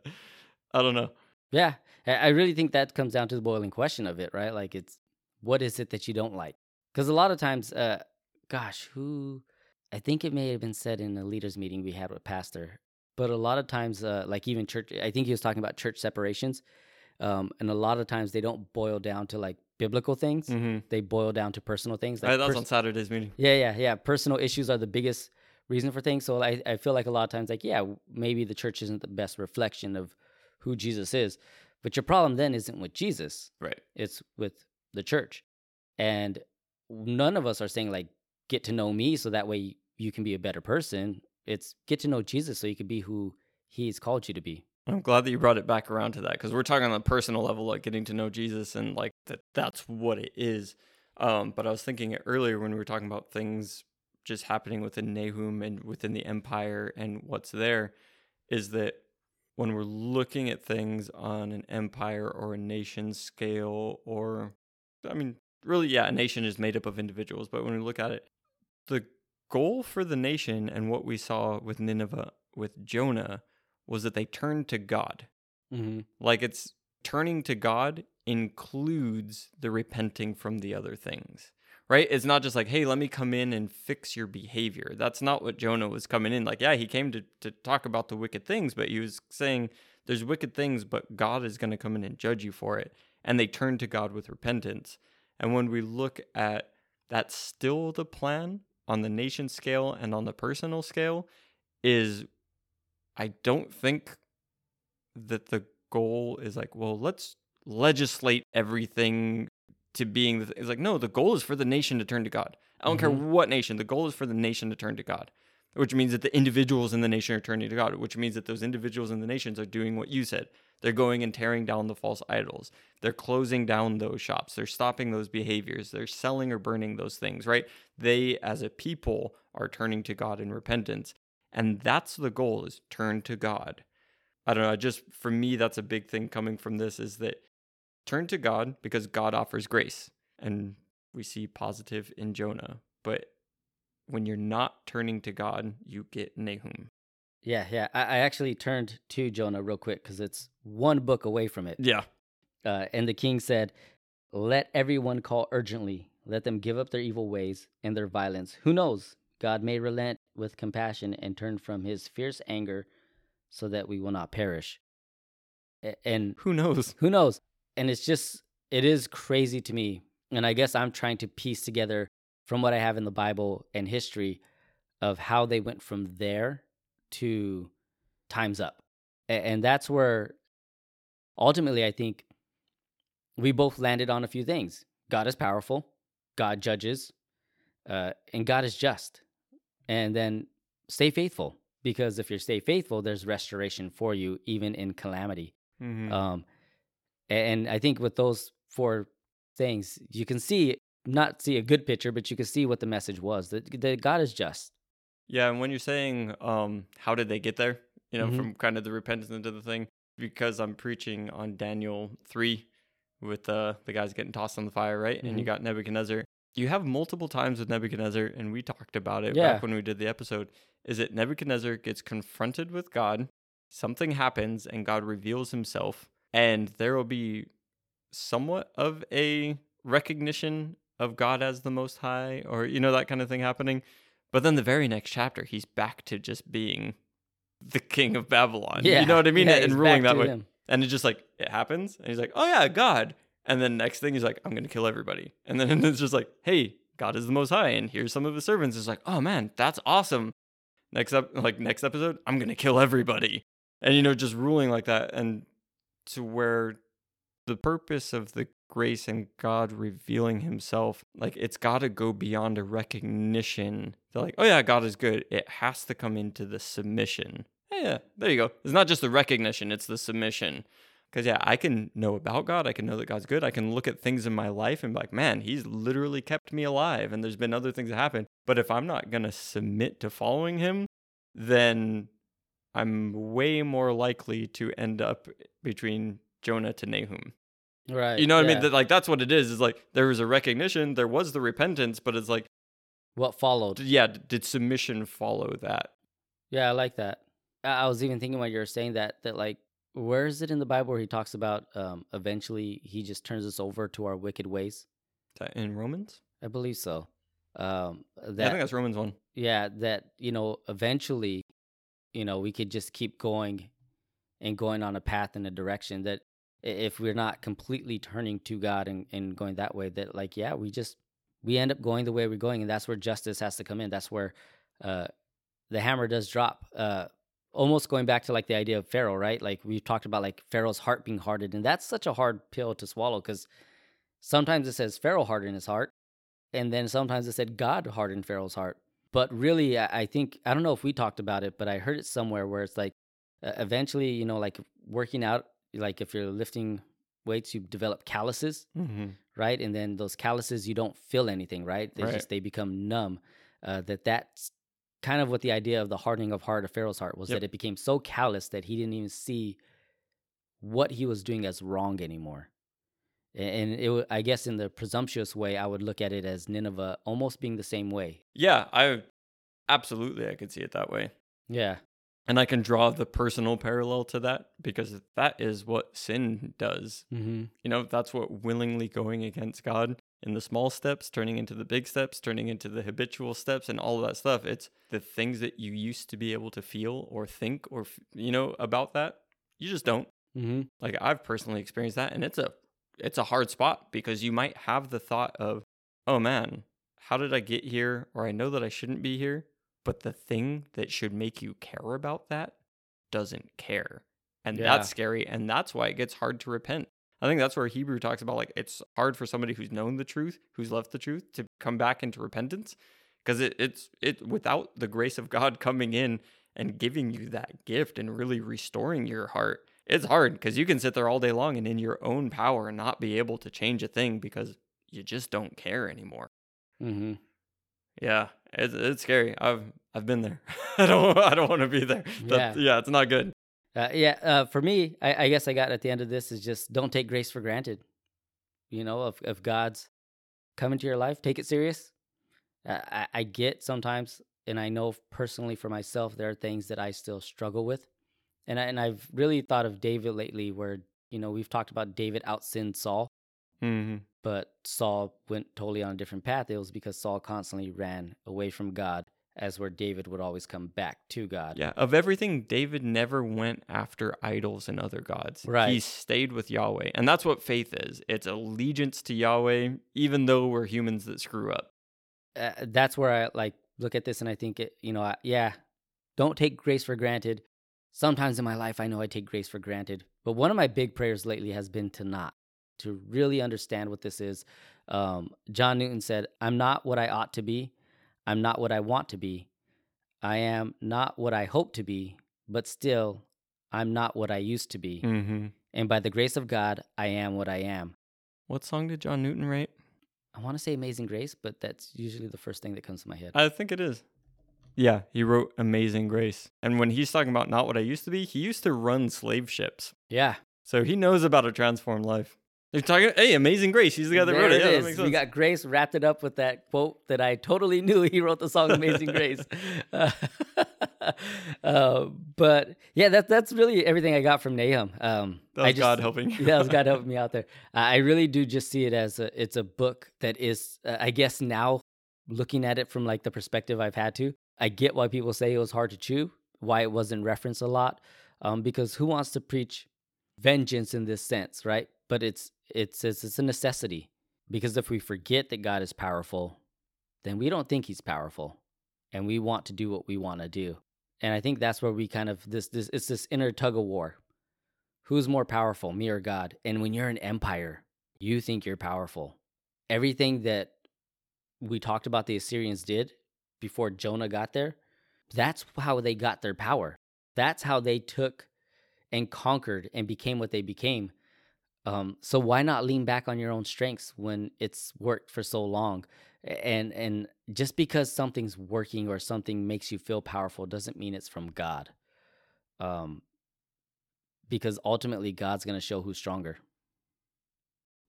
I don't know. Yeah, I I really think that comes down to the boiling question of it, right? Like, it's what is it that you don't like? Because a lot of times, uh, gosh, who I think it may have been said in a leaders meeting we had with pastor, but a lot of times, uh, like even church, I think he was talking about church separations, um, and a lot of times they don't boil down to like biblical things; Mm-hmm. they boil down to personal things. Like Right, that's pers- on Saturday's meeting. yeah, yeah, yeah. Personal issues are the biggest reason for things. So I, I feel like a lot of times, like, yeah, maybe the church isn't the best reflection of who Jesus is. But your problem then isn't with Jesus, Right. it's with the church. And none of us are saying, like, get to know me so that way you can be a better person. It's get to know Jesus so you can be who he's called you to be. I'm glad that you brought it back around to that because we're talking on a personal level, like getting to know Jesus and like that that's what it is. Um, but I was thinking earlier when we were talking about things just happening within Nahum and within the empire and what's there is that when we're looking at things on an empire or a nation scale, or I mean, really, yeah, a nation is made up of individuals, but when we look at it, the goal for the nation and what we saw with Nineveh, with Jonah, was that they turned to God. Mm-hmm. Like it's turning to God includes the repenting from the other things. Right? It's not just like, hey, let me come in and fix your behavior. That's not what Jonah was coming in. Like, yeah, he came to, to talk about the wicked things, but he was saying there's wicked things, but God is going to come in and judge you for it. And they turned to God with repentance. And when we look at that's still the plan on the nation scale and on the personal scale, is I don't think that the goal is like, well, let's legislate everything to being the, it's like no, the goal is for the nation to turn to God. I don't care Mhm. what nation. The goal is for the nation to turn to God, which means that the individuals in the nation are turning to God, which means that those individuals in the nations are doing what you said. They're going and tearing down the false idols. They're closing down those shops. They're stopping those behaviors. They're selling or burning those things, right? They as a people are turning to God in repentance. And that's the goal is turn to God. I don't know, just for me that's a big thing coming from this is that turn to God because God offers grace. And we see positive in Jonah. But when you're not turning to God, you get Nahum. Yeah, yeah. I, I actually turned to Jonah real quick because it's one book away from it. Yeah. Uh, and the king said, Let everyone call urgently. Let them give up their evil ways and their violence. Who knows? God may relent with compassion and turn from his fierce anger so that we will not perish. And Who knows? who knows? And it's just, it is crazy to me. And I guess I'm trying to piece together from what I have in the Bible and history of how they went from there to time's up. And that's where ultimately I think we both landed on a few things. God is powerful, God judges, uh, and God is just. And then stay faithful because if you stay faithful, there's restoration for you, even in calamity. Mhm. Um, and I think with those four things, you can see not see a good picture, but you can see what the message was that, that God is just. Yeah, and when you're saying um how did they get there? You know, Mhm. from kind of the repentance into the thing, because I'm preaching on Daniel three with uh, the guys getting tossed on the fire, right? And you Mhm. got Nebuchadnezzar. You have multiple times with Nebuchadnezzar, and we talked about it Yeah. back when we did the episode. Is that Nebuchadnezzar gets confronted with God, something happens, and God reveals himself, and there will be somewhat of a recognition of God as the Most High, or you know that kind of thing happening. But then the very next chapter, he's back to just being the king of Babylon. you know what I mean? yeah, and ruling that way. him. And it's just like it happens, and he's like, "Oh yeah, God." And then next thing he's like, "I'm gonna kill everybody." And then it's just like, "Hey, God is the Most High, and here's some of his servants." It's like, "Oh man, that's awesome." Next up, like next episode, I'm gonna kill everybody, and you know, just ruling like that, and to where the purpose of the grace and God revealing Himself, like it's got to go beyond a recognition. That like, oh yeah, God is good. It has to come into the submission. Yeah, there you go. It's not just the recognition; it's the submission. Because yeah, I can know about God. I can know that God's good. I can look at things in my life and be like, man, He's literally kept me alive. And there's been other things that happen. But if I'm not gonna submit to following Him, then I'm way more likely to end up between Jonah to Nahum. Right. You know what I mean? That, like that's what it is. Is like there was a recognition, there was the repentance, but it's like, what followed? yeah, d- did submission follow that? Yeah, I like that. I I was even thinking while you were saying that that like where is it in the Bible where he talks about um eventually he just turns us over to our wicked ways? In Romans? I believe so. Um Yeah, I think that's Romans 1. yeah, that you know eventually you know we could just keep going and going on a path in a direction that if we're not completely turning to God and, and going that way that like yeah, we just we end up going the way we're going and that's where justice has to come in. That's where uh the hammer does drop. Uh almost going back to like the idea of Pharaoh, right? Like we've talked about like Pharaoh's heart being hardened and that's such a hard pill to swallow cuz sometimes it says Pharaoh hardened his heart and then sometimes it said God hardened Pharaoh's heart. But really, I I think I don't know if we talked about it, but I heard it somewhere where it's like uh, eventually, you know, like working out, like if you're lifting weights, you develop calluses, Mm-hmm. right? And then those calluses, you don't feel anything, right? They Right. just they become numb. Uh, that that's kind of what the idea of the hardening of heart of Pharaoh's heart was Yep. that it became so callous that he didn't even see what he was doing as wrong anymore. And it, I guess in the presumptuous way, I would look at it as Nineveh almost being the same way. Yeah, I absolutely I could see it that way. Yeah. And I can draw the personal parallel to that because that is what sin does. Mm-hmm. You know, that's what willingly going against God in the small steps, turning into the big steps, turning into the habitual steps, and all of that stuff. It's the things that you used to be able to feel or think or, f- you know, about that. You just don't. Mm-hmm. Like I've personally experienced that, and it's a it's a hard spot because you might have the thought of, oh man, how did I get here? Or I know that I shouldn't be here, but the thing that should make you care about that doesn't care, and Yeah. that's scary, and that's why it gets hard to repent. I think that's where Hebrew talks about like it's hard for somebody who's known the truth, who's left the truth, to come back into repentance, because it, it's it without the grace of God coming in and giving you that gift and really restoring your heart it's hard because you can sit there all day long and in your own power and not be able to change a thing because you just don't care anymore. Mm-hmm. Yeah, it's, it's scary. I've I've been there. I don't I don't want to be there. That- Yeah. yeah, it's not good. Uh, yeah, uh, for me, I, I guess I got at the end of this is just don't take grace for granted. You know, if if God's coming to your life, take it serious. Uh, I, I get sometimes, and I know personally for myself, there are things that I still struggle with, and I, and I've really thought of David lately, where you know we've talked about David outsinned Saul, hmm but Saul went totally on a different path. It was because Saul constantly ran away from God, as where David would always come back to God. Yeah, of everything, David never went after idols and other gods. Right. He stayed with Yahweh, and that's what faith is. It's allegiance to Yahweh, even though we're humans that screw up. uh, that's where I like look at this and I think it, you know, I, yeah, don't take grace for granted. Sometimes in my life, I know I take grace for granted, but one of my big prayers lately has been to not, to really understand what this is. Um, John Newton said, "I'm not what I ought to be. I'm not what I want to be. I am not what I hope to be, but still, I'm not what I used to be. Mm-hmm. And by the grace of God, I am what I am." What song did John Newton write? I want to say Amazing Grace, but that's usually the first thing that comes to my head. I think it is. Yeah, he wrote Amazing Grace. And when he's talking about not what I used to be, he used to run slave ships. yeah, So he knows about a transformed life. They're talking, hey, Amazing Grace. He's the guy that there wrote it. it Yeah, that is. makes We got Grace wrapped it up with that quote that I totally knew he wrote the song "Amazing Grace." Uh, uh, but yeah, that that's really everything I got from Nahum. Um, That I was just- God helping yeah, that was God helping me out there. I I really do just see it as a it's a book that is, uh, I guess now looking at it from like the perspective I've had to, I get why people say it was hard to chew, why it wasn't referenced a lot, um, because who wants to preach vengeance in this sense, right? But it's it's it's, it's a necessity because if we forget that God is powerful, then we don't think He's powerful, and we want to do what we want to do, and I think that's where we kind of this this it's this inner tug of war who's more powerful, me or God? And when you're an empire, you think you're powerful. Everything that we talked about the Assyrians did before Jonah got there, that's how they got their power. That's how they took and conquered and became what they became. Um, so why not lean back on your own strengths when it's worked for so long? And and just because something's working or something makes you feel powerful doesn't mean it's from God. Um, because ultimately God's going to show who's stronger.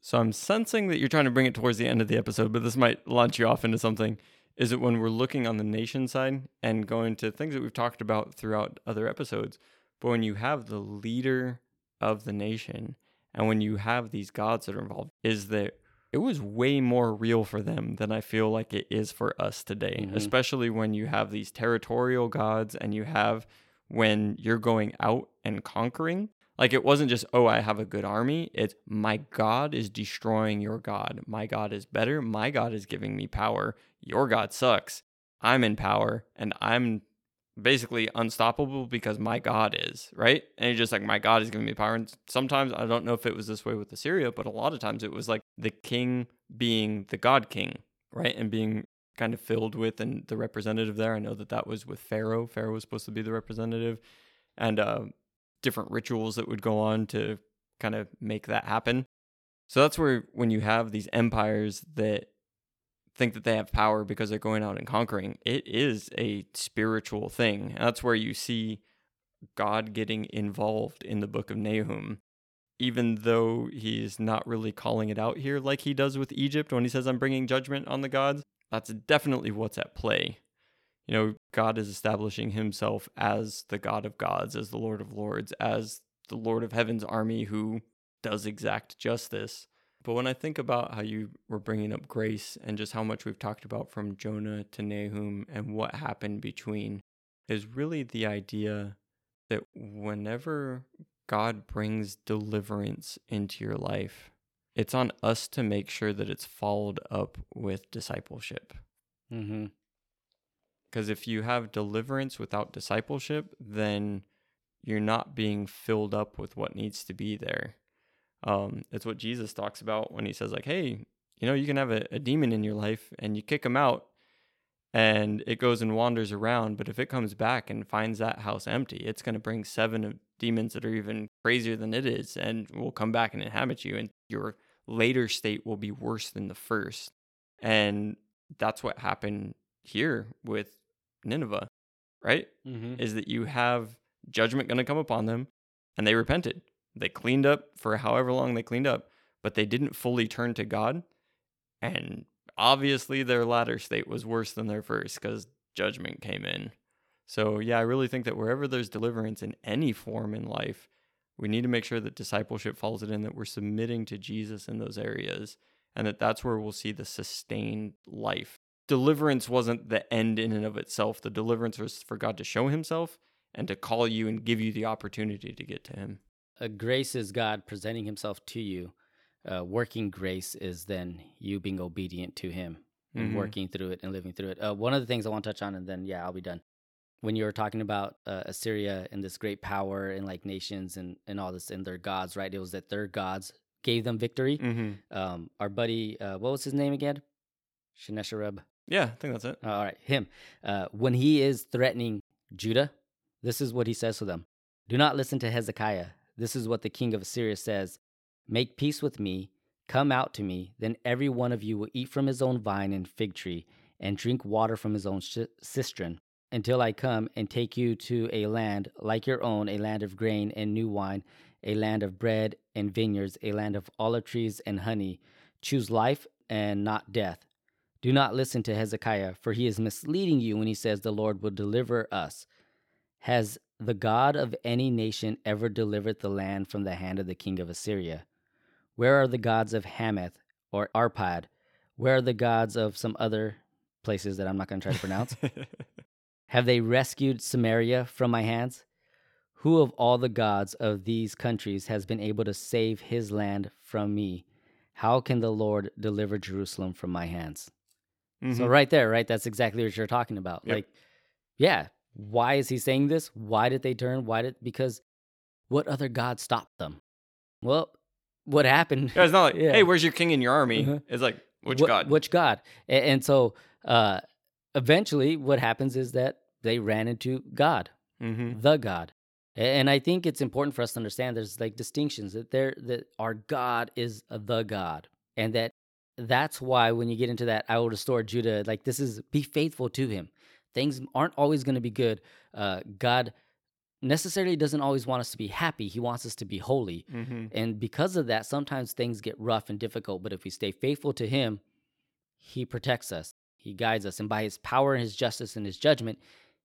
So I'm sensing that you're trying to bring it towards the end of the episode, but this might launch you off into something. is it when we're looking on the nation side and going to things that we've talked about throughout other episodes, but when you have the leader of the nation and when you have these gods that are involved, is that it was way more real for them than I feel like it is for us today, Mhm. especially when you have these territorial gods and you have when you're going out and conquering. Like it wasn't just, oh, I have a good army. It's my God is destroying your God. My God is better. My God is giving me power. Your God sucks. I'm in power and I'm basically unstoppable because my God is, right? And he's just like, my God is giving me power. And sometimes I don't know if it was this way with Assyria, but a lot of times it was like the king being the God king, right? And being kind of filled with and the representative there. I know that that was with Pharaoh. Pharaoh was supposed to be the representative and uh, different rituals that would go on to kind of make that happen. So that's where when you have these empires that think that they have power because they're going out and conquering, it is a spiritual thing. That's where you see God getting involved in the book of Nahum. Even though he's not really calling it out here like he does with Egypt when he says, I'm bringing judgment on the gods, that's definitely what's at play. You know, God is establishing himself as the God of gods, as the Lord of lords, as the Lord of heaven's army who does exact justice. But when I think about how you were bringing up grace and just how much we've talked about from Jonah to Nahum and what happened between, is really the idea that whenever God brings deliverance into your life, it's on us to make sure that it's followed up with discipleship. Mm-hmm. Because if you have deliverance without discipleship, then you're not being filled up with what needs to be there. Um, it's what Jesus talks about when he says, like, hey, you know, you can have a, a demon in your life and you kick him out and it goes and wanders around. But if it comes back and finds that house empty, it's going to bring seven of demons that are even crazier than it is and will come back and inhabit you. And your later state will be worse than the first. And that's what happened here with Nineveh, right? Mm-hmm. Is that you have judgment going to come upon them and they repented. They cleaned up for however long they cleaned up, but they didn't fully turn to God. And obviously, their latter state was worse than their first because judgment came in. So, yeah, I really think that wherever there's deliverance in any form in life, we need to make sure that discipleship follows it in, that we're submitting to Jesus in those areas, and that that's where we'll see the sustained life. Deliverance wasn't the end in and of itself. The deliverance was for God to show himself and to call you and give you the opportunity to get to him. Uh, grace is God presenting Himself to you. Uh, working grace is then you being obedient to Him and Mhm. working through it and living through it. Uh, one of the things I want to touch on, and then yeah, I'll be done. When you were talking about uh, Assyria and this great power and like nations and and all this and their gods, right? It was that their gods gave them victory. Mm-hmm. Um, our buddy, uh, what was his name again? Shenashareb. Yeah, I think that's it. All right, him. Uh, when he is threatening Judah, this is what he says to them Do not listen to Hezekiah. This is what the king of Assyria says Make peace with me, come out to me, then every one of you will eat from his own vine and fig tree, and drink water from his own sh- cistern, until I come and take you to a land like your own, a land of grain and new wine, a land of bread and vineyards, a land of olive trees and honey. Choose life and not death. Do not listen to Hezekiah, for he is misleading you when he says the Lord will deliver us. Has the God of any nation ever delivered the land from the hand of the king of Assyria? Where are the gods of Hamath or Arpad? Where are the gods of some other places that I'm not going to try to pronounce? Have they rescued Samaria from my hands? Who of all the gods of these countries has been able to save his land from me? How can the Lord deliver Jerusalem from my hands? So Mhm. right there, right, that's exactly what you're talking about. Yep. Like, yeah, why is he saying this? Why did they turn? Why did because what other god stopped them? Well, what happened? Yeah, it's not like, Yeah. hey, where's your king and your army? Uh-huh. It's like, which Wh- god? Which god? And, and so, uh, eventually, what happens is that they ran into God, mm-hmm. the God. And I think it's important for us to understand there's like distinctions that there that our God is the God, and that that's why when you get into that, I will restore Judah. Like this is be faithful to Him. Things aren't always going to be good. Uh, God necessarily doesn't always want us to be happy. He wants us to be holy. Mm-hmm. And because of that, sometimes things get rough and difficult. But if we stay faithful to Him, He protects us. He guides us. And by his power and his justice and his judgment,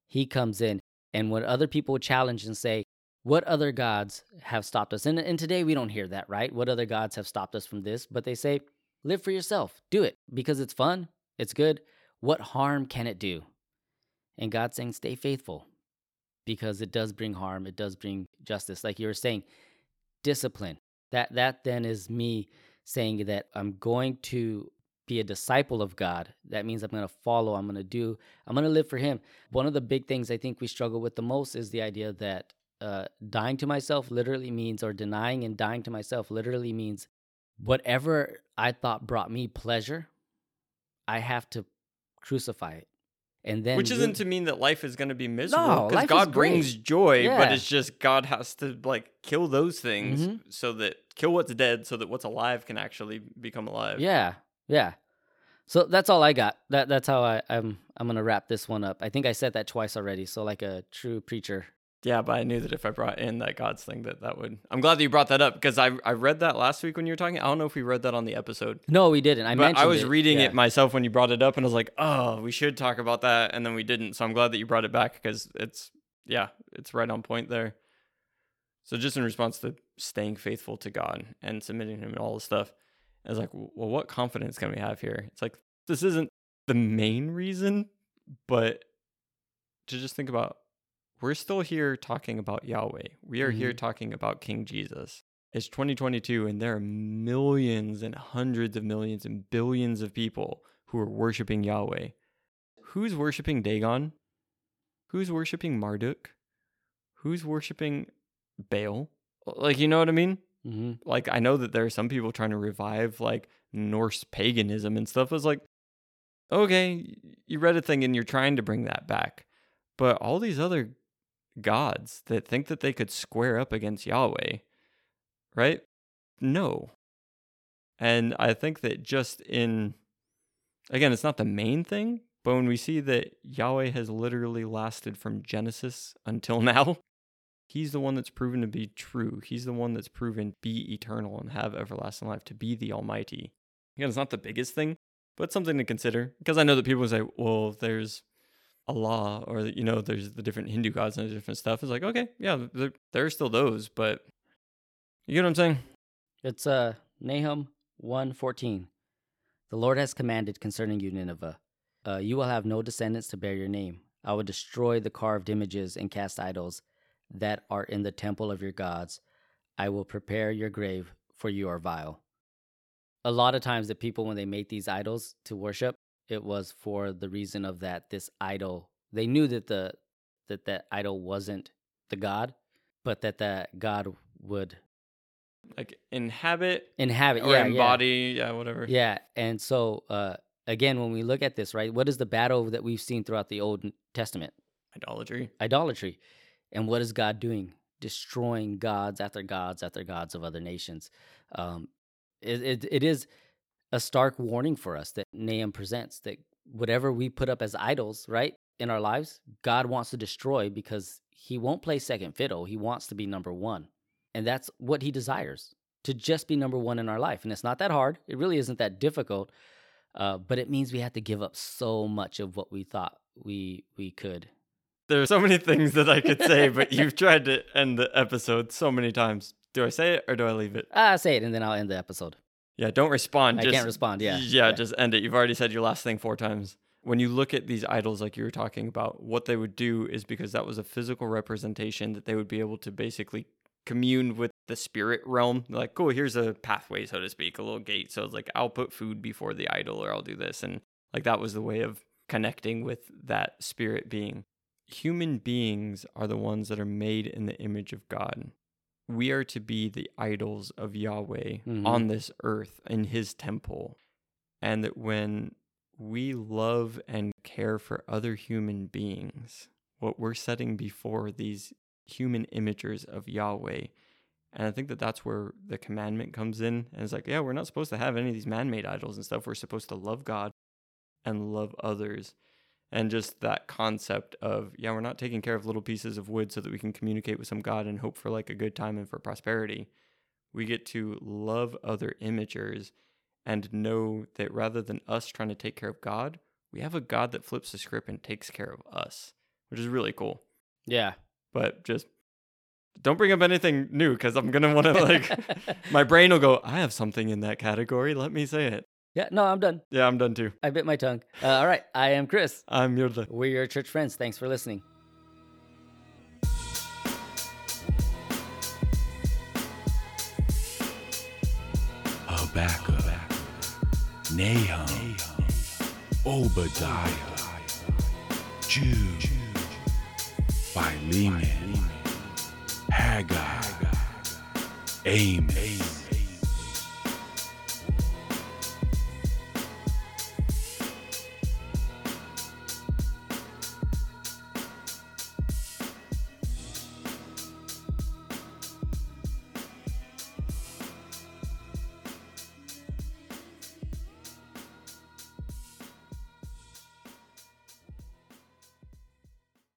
he comes in. And when other people challenge and say, what other gods have stopped us? And, and today we don't hear that, right? What other gods have stopped us from this? But they say, live for yourself, do it because it's fun, it's good. What harm can it do? And God saying, stay faithful because it does bring harm, it does bring justice. Like you were saying, discipline. That that then is me saying that I'm going to be a disciple of God. That means I'm going to follow, I'm going to do, I'm going to live for Him. One of the big things I think we struggle with the most is the idea that uh, dying to myself literally means, or denying and dying to myself literally means whatever I thought brought me pleasure, I have to crucify it. And then Which isn't to mean that life is going to be miserable because is God brings joy, but it's just God has to like kill those things Mhm. so that kill what's dead so that what's alive can actually become alive. Yeah, yeah. So that's all I got. That that's how I, I'm I'm gonna wrap this one up. I think I said that twice already. So like a true preacher. Yeah, but I knew that if I brought in that God's thing that that would I'm glad that you brought that up because I I read that last week when you were talking. I don't know if we read that on the episode. No, we didn't. I but mentioned I was it. reading Yeah. it myself when you brought it up and I was like, "Oh, we should talk about that." And then we didn't. So I'm glad that you brought it back because it's yeah, it's right on point there. So just in response to staying faithful to God and submitting him and all this stuff, I was like, well, what confidence can we have here? It's like this isn't the main reason, but to just think about we're still here talking about Yahweh. We are here Mhm. talking about King Jesus. It's 2022 and there are millions and hundreds of millions and billions of people who are worshiping Yahweh. Who's worshiping Dagon? Who's worshiping Marduk? Who's worshiping Baal? Like, you know what I mean? Mhm. like I know that there are some people trying to revive like Norse paganism and stuff. It's like, okay, you read a thing and you're trying to bring that back, but all these other gods that think that they could square up against Yahweh, right? No. And I think that just in, again, it's not the main thing, but when we see that Yahweh has literally lasted from Genesis until now, He's the one that's proven to be true. He's the one that's proven to be eternal and have everlasting life, to be the Almighty. Again, it's not the biggest thing, but something to consider. Because I know that people say, well, there's Allah, or, you know, there's the different Hindu gods and different stuff. It's like, okay, yeah, there, there are still those, but you get what I'm saying? It's uh Nahum 1:14. The Lord has commanded concerning you, Nineveh. Uh, you will have no descendants to bear your name. I will destroy the carved images and cast idols that are in the temple of your gods. I will prepare your grave, for you are vile. A lot of times, the people, when they make these idols to worship, it was for the reason of that this idol. They knew that the that that idol wasn't the god, but that that god would Like inhabit inhabit, or yeah, embody, yeah. whatever. yeah, yeah. And so, uh, again, when we look at this, right, what is the battle that we've seen throughout the Old Testament? Idolatry. idolatry. And what is God doing? Destroying gods after gods after gods of other nations. Um, it, it, it is a stark warning for us that Nahum presents that whatever we put up as idols, right, in our lives, God wants to destroy because he won't play second fiddle. He wants to be number one. And that's what he desires to just be number one in our life. And it's not that hard, it really isn't that difficult. Uh, but it means we have to give up so much of what we thought we we could There are so many things that I could say, but you've tried to end the episode so many times. Do I say it or do I leave it? Ah, say it and then I'll end the episode. Yeah, don't respond. I just, can't respond, yeah, yeah, yeah. just end it. You've already said your last thing four times. When you look at these idols, like you were talking about, what they would do is because that was a physical representation that they would be able to basically commune with the spirit realm. Like, cool, here's a pathway, so to speak, a little gate. So it's like, I'll put food before the idol, or I'll do this, and like that was the way of connecting with that spirit being. Human beings are the ones that are made in the image of God we are to be the idols of Yahweh Mhm. on this earth in his temple. And that when we love and care for other human beings, what we're setting before these human imagers of Yahweh. And I think that that's where the commandment comes in. And it's like, yeah, we're not supposed to have any of these man made idols and stuff. We're supposed to love God and love others and just that concept of yeah we're not taking care of little pieces of wood so that we can communicate with some god and hope for like a good time and for prosperity we get to love other imagers and know that rather than us trying to take care of god we have a God that flips the script and takes care of us, which is really cool. Yeah. But just don't bring up anything new because I'm gonna want to like my brain will go. I have something in that category. Let me say it. Yeah. No, I'm done. Yeah, I'm done too. I bit my tongue. Uh, all right. I am Chris. I'm your. We're your church friends. Thanks for listening. Habakkuk, Nahum, Obadiah, Jude, Philemon, Haggai, Amos,